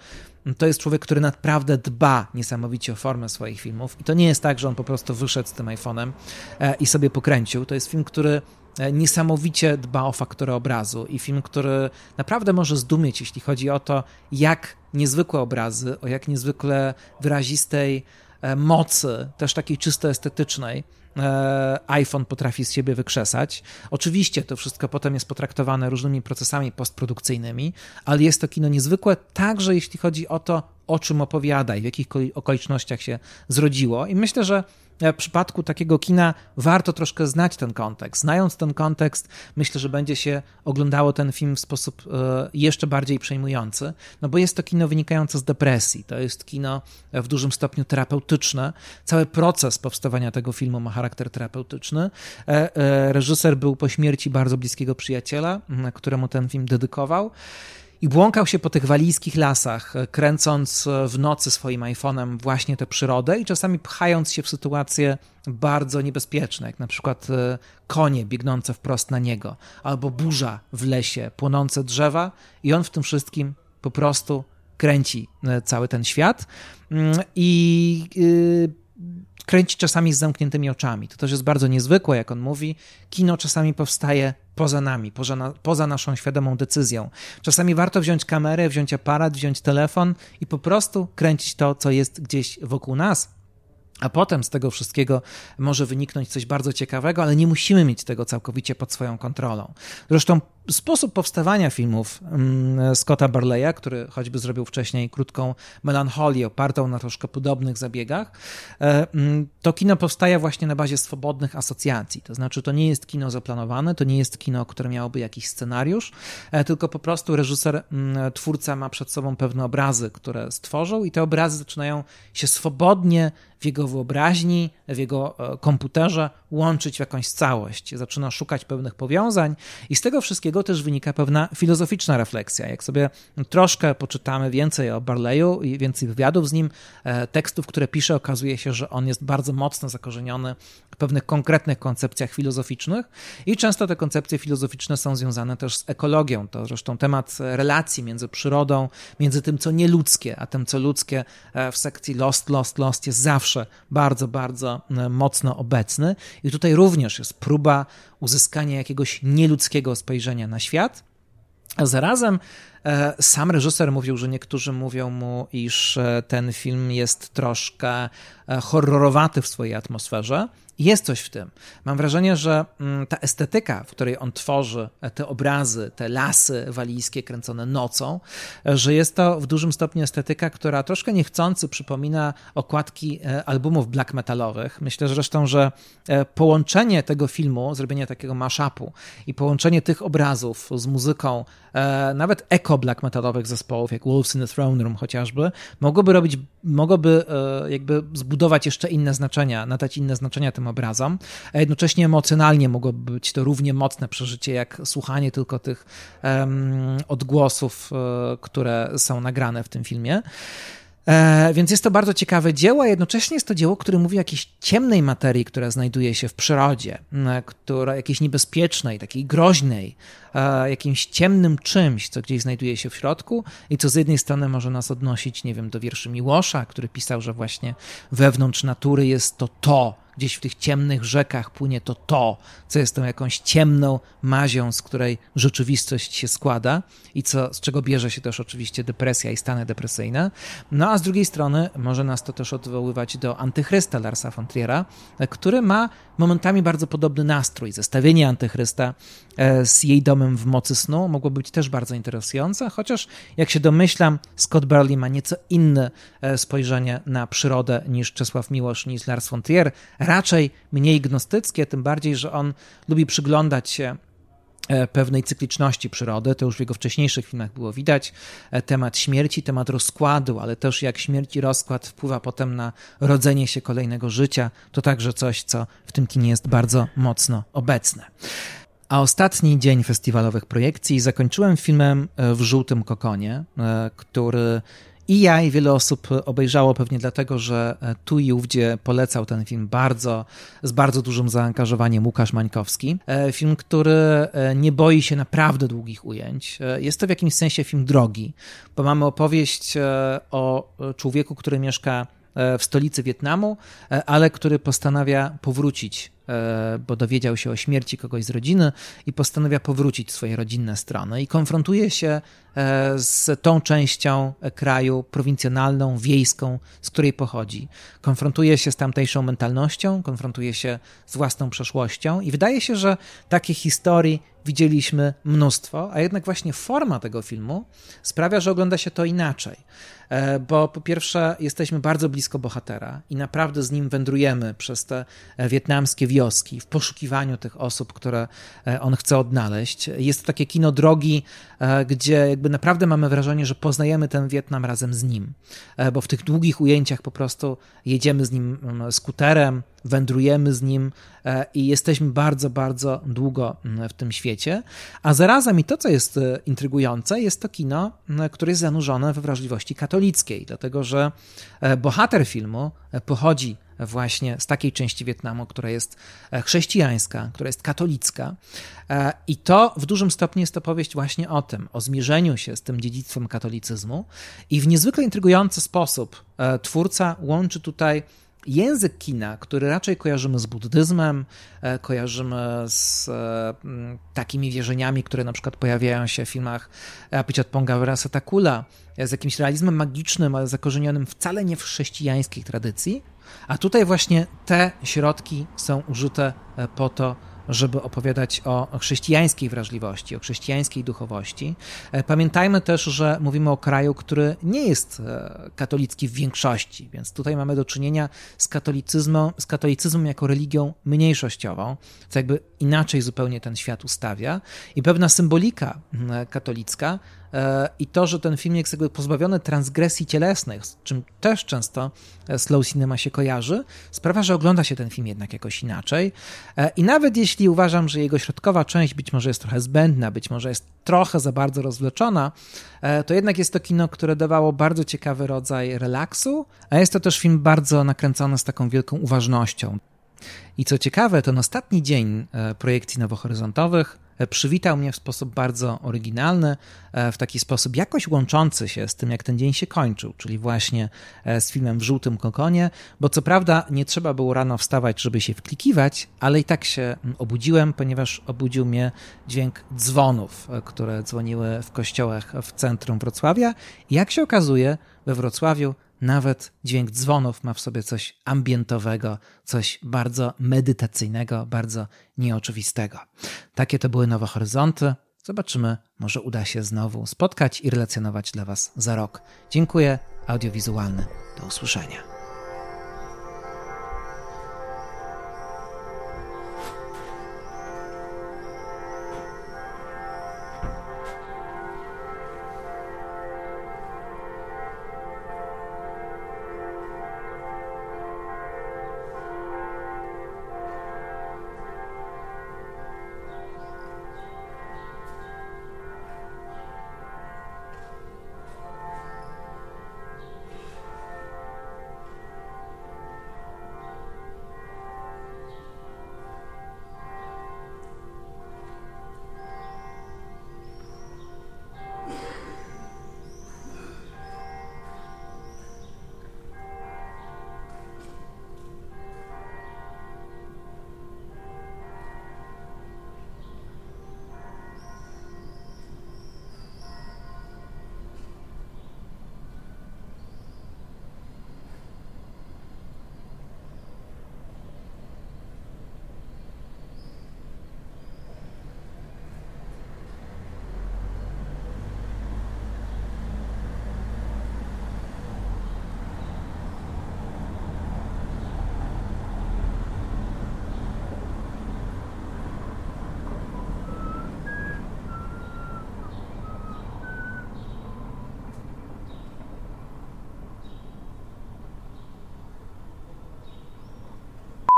to jest człowiek, który naprawdę dba niesamowicie o formę swoich filmów i to nie jest tak, że on po prostu wyszedł z tym iPhone'em e, i sobie pokręcił. To jest film, który e, niesamowicie dba o fakturę obrazu i film, który naprawdę może zdumieć, jeśli chodzi o to, jak niezwykłe obrazy, o jak niezwykle wyrazistej e, mocy, też takiej czysto estetycznej, E, iPhone potrafi z siebie wykrzesać. Oczywiście to wszystko potem jest potraktowane różnymi procesami postprodukcyjnymi, ale jest to kino niezwykłe, także jeśli chodzi o to, o czym opowiada i w jakich okolicznościach się zrodziło. I myślę, że w przypadku takiego kina warto troszkę znać ten kontekst. Znając ten kontekst, myślę, że będzie się oglądało ten film w sposób e, jeszcze bardziej przejmujący, no bo jest to kino wynikające z depresji. To jest kino w dużym stopniu terapeutyczne. Cały proces powstawania tego filmu ma charakter terapeutyczny. E, reżyser był po śmierci bardzo bliskiego przyjaciela, któremu ten film dedykował. I błąkał się po tych walijskich lasach, kręcąc w nocy swoim iPhone'em właśnie tę przyrodę i czasami pchając się w sytuacje bardzo niebezpieczne, jak na przykład e, konie biegnące wprost na niego, albo burza w lesie, płonące drzewa i on w tym wszystkim po prostu kręci e, cały ten świat. Mm, i e, kręci czasami z zamkniętymi oczami. To też jest bardzo niezwykłe, jak on mówi. Kino czasami powstaje poza nami, poza, na, poza naszą świadomą decyzją. Czasami warto wziąć kamerę, wziąć aparat, wziąć telefon i po prostu kręcić to, co jest gdzieś wokół nas. A potem z tego wszystkiego może wyniknąć coś bardzo ciekawego, ale nie musimy mieć tego całkowicie pod swoją kontrolą. Zresztą sposób powstawania filmów mm, Scotta Barleya, który choćby zrobił wcześniej krótką melancholię opartą na troszkę podobnych zabiegach, e, mm, to kino powstaje właśnie na bazie swobodnych asocjacji. To znaczy, to nie jest kino zaplanowane, to nie jest kino, które miałoby jakiś scenariusz, e, tylko po prostu reżyser, mm, twórca ma przed sobą pewne obrazy, które stworzył, i te obrazy zaczynają się swobodnie w jego wyobraźni, w jego e, komputerze łączyć w jakąś całość. Zaczyna szukać pewnych powiązań, i z tego wszystkiego też wynika pewna filozoficzna refleksja. Jak sobie troszkę poczytamy więcej o Barleyu i więcej wywiadów z nim, e, tekstów, które pisze, okazuje się, że on jest bardzo mocno zakorzeniony w pewnych konkretnych koncepcjach filozoficznych i często te koncepcje filozoficzne są związane też z ekologią. To zresztą temat relacji między przyrodą, między tym, co nieludzkie, a tym, co ludzkie e, w sekcji Lost, Lost, Lost jest zawsze bardzo, bardzo e, mocno obecny. I tutaj również jest próba uzyskania jakiegoś nieludzkiego spojrzenia na świat, a zarazem e, sam reżyser mówił, że niektórzy mówią mu, iż ten film jest troszkę horrorowaty w swojej atmosferze, jest coś w tym. Mam wrażenie, że mm, ta estetyka, w której on tworzy te obrazy, te lasy walijskie kręcone nocą, że jest to w dużym stopniu estetyka, która troszkę niechcący przypomina okładki e, albumów black metalowych. Myślę zresztą, że e, połączenie tego filmu, zrobienie takiego mashupu i połączenie tych obrazów z muzyką e, nawet eko black metalowych zespołów, jak Wolves in the Throne Room chociażby, mogłoby robić, mogłoby jakby zbudować jeszcze inne znaczenia, nadać inne znaczenia tym tym obrazom, a jednocześnie emocjonalnie mogłoby być to równie mocne przeżycie, jak słuchanie tylko tych um, odgłosów, e, które są nagrane w tym filmie. E, więc jest to bardzo ciekawe dzieło, a jednocześnie jest to dzieło, które mówi o jakiejś ciemnej materii, która znajduje się w przyrodzie, która jakiejś niebezpiecznej, takiej groźnej, e, jakimś ciemnym czymś, co gdzieś znajduje się w środku i co z jednej strony może nas odnosić, nie wiem, do wierszy Miłosza, który pisał, że właśnie wewnątrz natury jest to to, gdzieś w tych ciemnych rzekach płynie to to, co jest tą jakąś ciemną mazią, z której rzeczywistość się składa i co, z czego bierze się też oczywiście depresja i stany depresyjne. No a z drugiej strony może nas to też odwoływać do antychrysta Larsa von Triera, który ma momentami bardzo podobny nastrój. Zestawienie antychrysta e, z jej domem w mocy snu mogło być też bardzo interesujące, chociaż jak się domyślam, Scott Burley ma nieco inne e, spojrzenie na przyrodę niż Czesław Miłosz, niż Lars von Trier, raczej mniej gnostyckie, tym bardziej, że on lubi przyglądać się e, pewnej cykliczności przyrody, to już w jego wcześniejszych filmach było widać, e, temat śmierci, temat rozkładu, ale też jak śmierć i rozkład wpływa potem na rodzenie się kolejnego życia, to także coś, co w tym kinie jest bardzo mocno obecne. A ostatni dzień festiwalowych projekcji zakończyłem filmem e, w żółtym kokonie, który i ja, i wiele osób obejrzało pewnie dlatego, że e, tu i ówdzie polecał ten film bardzo, z bardzo dużym zaangażowaniem Łukasz Mańkowski. E, film, który e, nie boi się naprawdę długich ujęć. Jest to w jakimś sensie film drogi, bo mamy opowieść o człowieku, który mieszka w stolicy Wietnamu, ale który postanawia powrócić bo dowiedział się o śmierci kogoś z rodziny i postanawia powrócić swoje rodzinne strony i konfrontuje się e, z tą częścią kraju prowincjonalną, wiejską, z której pochodzi. Konfrontuje się z tamtejszą mentalnością, konfrontuje się z własną przeszłością i wydaje się, że takich historii widzieliśmy mnóstwo, a jednak właśnie forma tego filmu sprawia, że ogląda się to inaczej. E, bo po pierwsze, jesteśmy bardzo blisko bohatera i naprawdę z nim wędrujemy przez te wietnamskie wioski, w poszukiwaniu tych osób, które on chce odnaleźć. Jest to takie kino drogi, gdzie jakby naprawdę mamy wrażenie, że poznajemy ten Wietnam razem z nim, bo w tych długich ujęciach po prostu jedziemy z nim mm, skuterem, wędrujemy z nim i jesteśmy bardzo, bardzo długo mm, w tym świecie. A zarazem i to, co jest intrygujące, jest to kino, które jest zanurzone we wrażliwości katolickiej, dlatego że bohater filmu pochodzi właśnie z takiej części Wietnamu, która jest e, chrześcijańska, która jest katolicka. E, I to w dużym stopniu jest opowieść właśnie o tym, o zmierzeniu się z tym dziedzictwem katolicyzmu. I w niezwykle intrygujący sposób e, twórca łączy tutaj język kina, który raczej kojarzymy z buddyzmem, kojarzymy z takimi wierzeniami, które na przykład pojawiają się w filmach Apichatponga Verasa Takula, z jakimś realizmem magicznym, ale zakorzenionym wcale nie w chrześcijańskiej tradycji, a tutaj właśnie te środki są użyte e, po to, żeby opowiadać o chrześcijańskiej wrażliwości, o chrześcijańskiej duchowości. E, pamiętajmy też, że mówimy o kraju, który nie jest e, katolicki w większości, więc tutaj mamy do czynienia z katolicyzmem, z katolicyzmem jako religią mniejszościową, co jakby inaczej zupełnie ten świat ustawia. I pewna symbolika katolicka E, i to, że ten film jest jakby pozbawiony transgresji cielesnych, z czym też często e, slow cinema się kojarzy, sprawia, że ogląda się ten film jednak jakoś inaczej. E, I nawet jeśli uważam, że jego środkowa część być może jest trochę zbędna, być może jest trochę za bardzo rozwleczona, to jednak jest to kino, które dawało bardzo ciekawy rodzaj relaksu, a jest to też film bardzo nakręcony z taką wielką uważnością. I co ciekawe, ten ostatni dzień projekcji nowohoryzontowych E, przywitał mnie w sposób bardzo oryginalny, e, w taki sposób jakoś łączący się z tym, jak ten dzień się kończył, czyli właśnie e, z filmem w żółtym kokonie, bo co prawda nie trzeba było rano wstawać, żeby się wklikiwać, ale i tak się obudziłem, ponieważ obudził mnie dźwięk dzwonów, które dzwoniły w kościołach w centrum Wrocławia. I jak się okazuje, we Wrocławiu nawet dźwięk dzwonów ma w sobie coś ambientowego, coś bardzo medytacyjnego, bardzo nieoczywistego. Takie to były Nowe Horyzonty. Zobaczymy, może uda się znowu spotkać i relacjonować dla Was za rok. Dziękuję, audiowizualny. Do usłyszenia.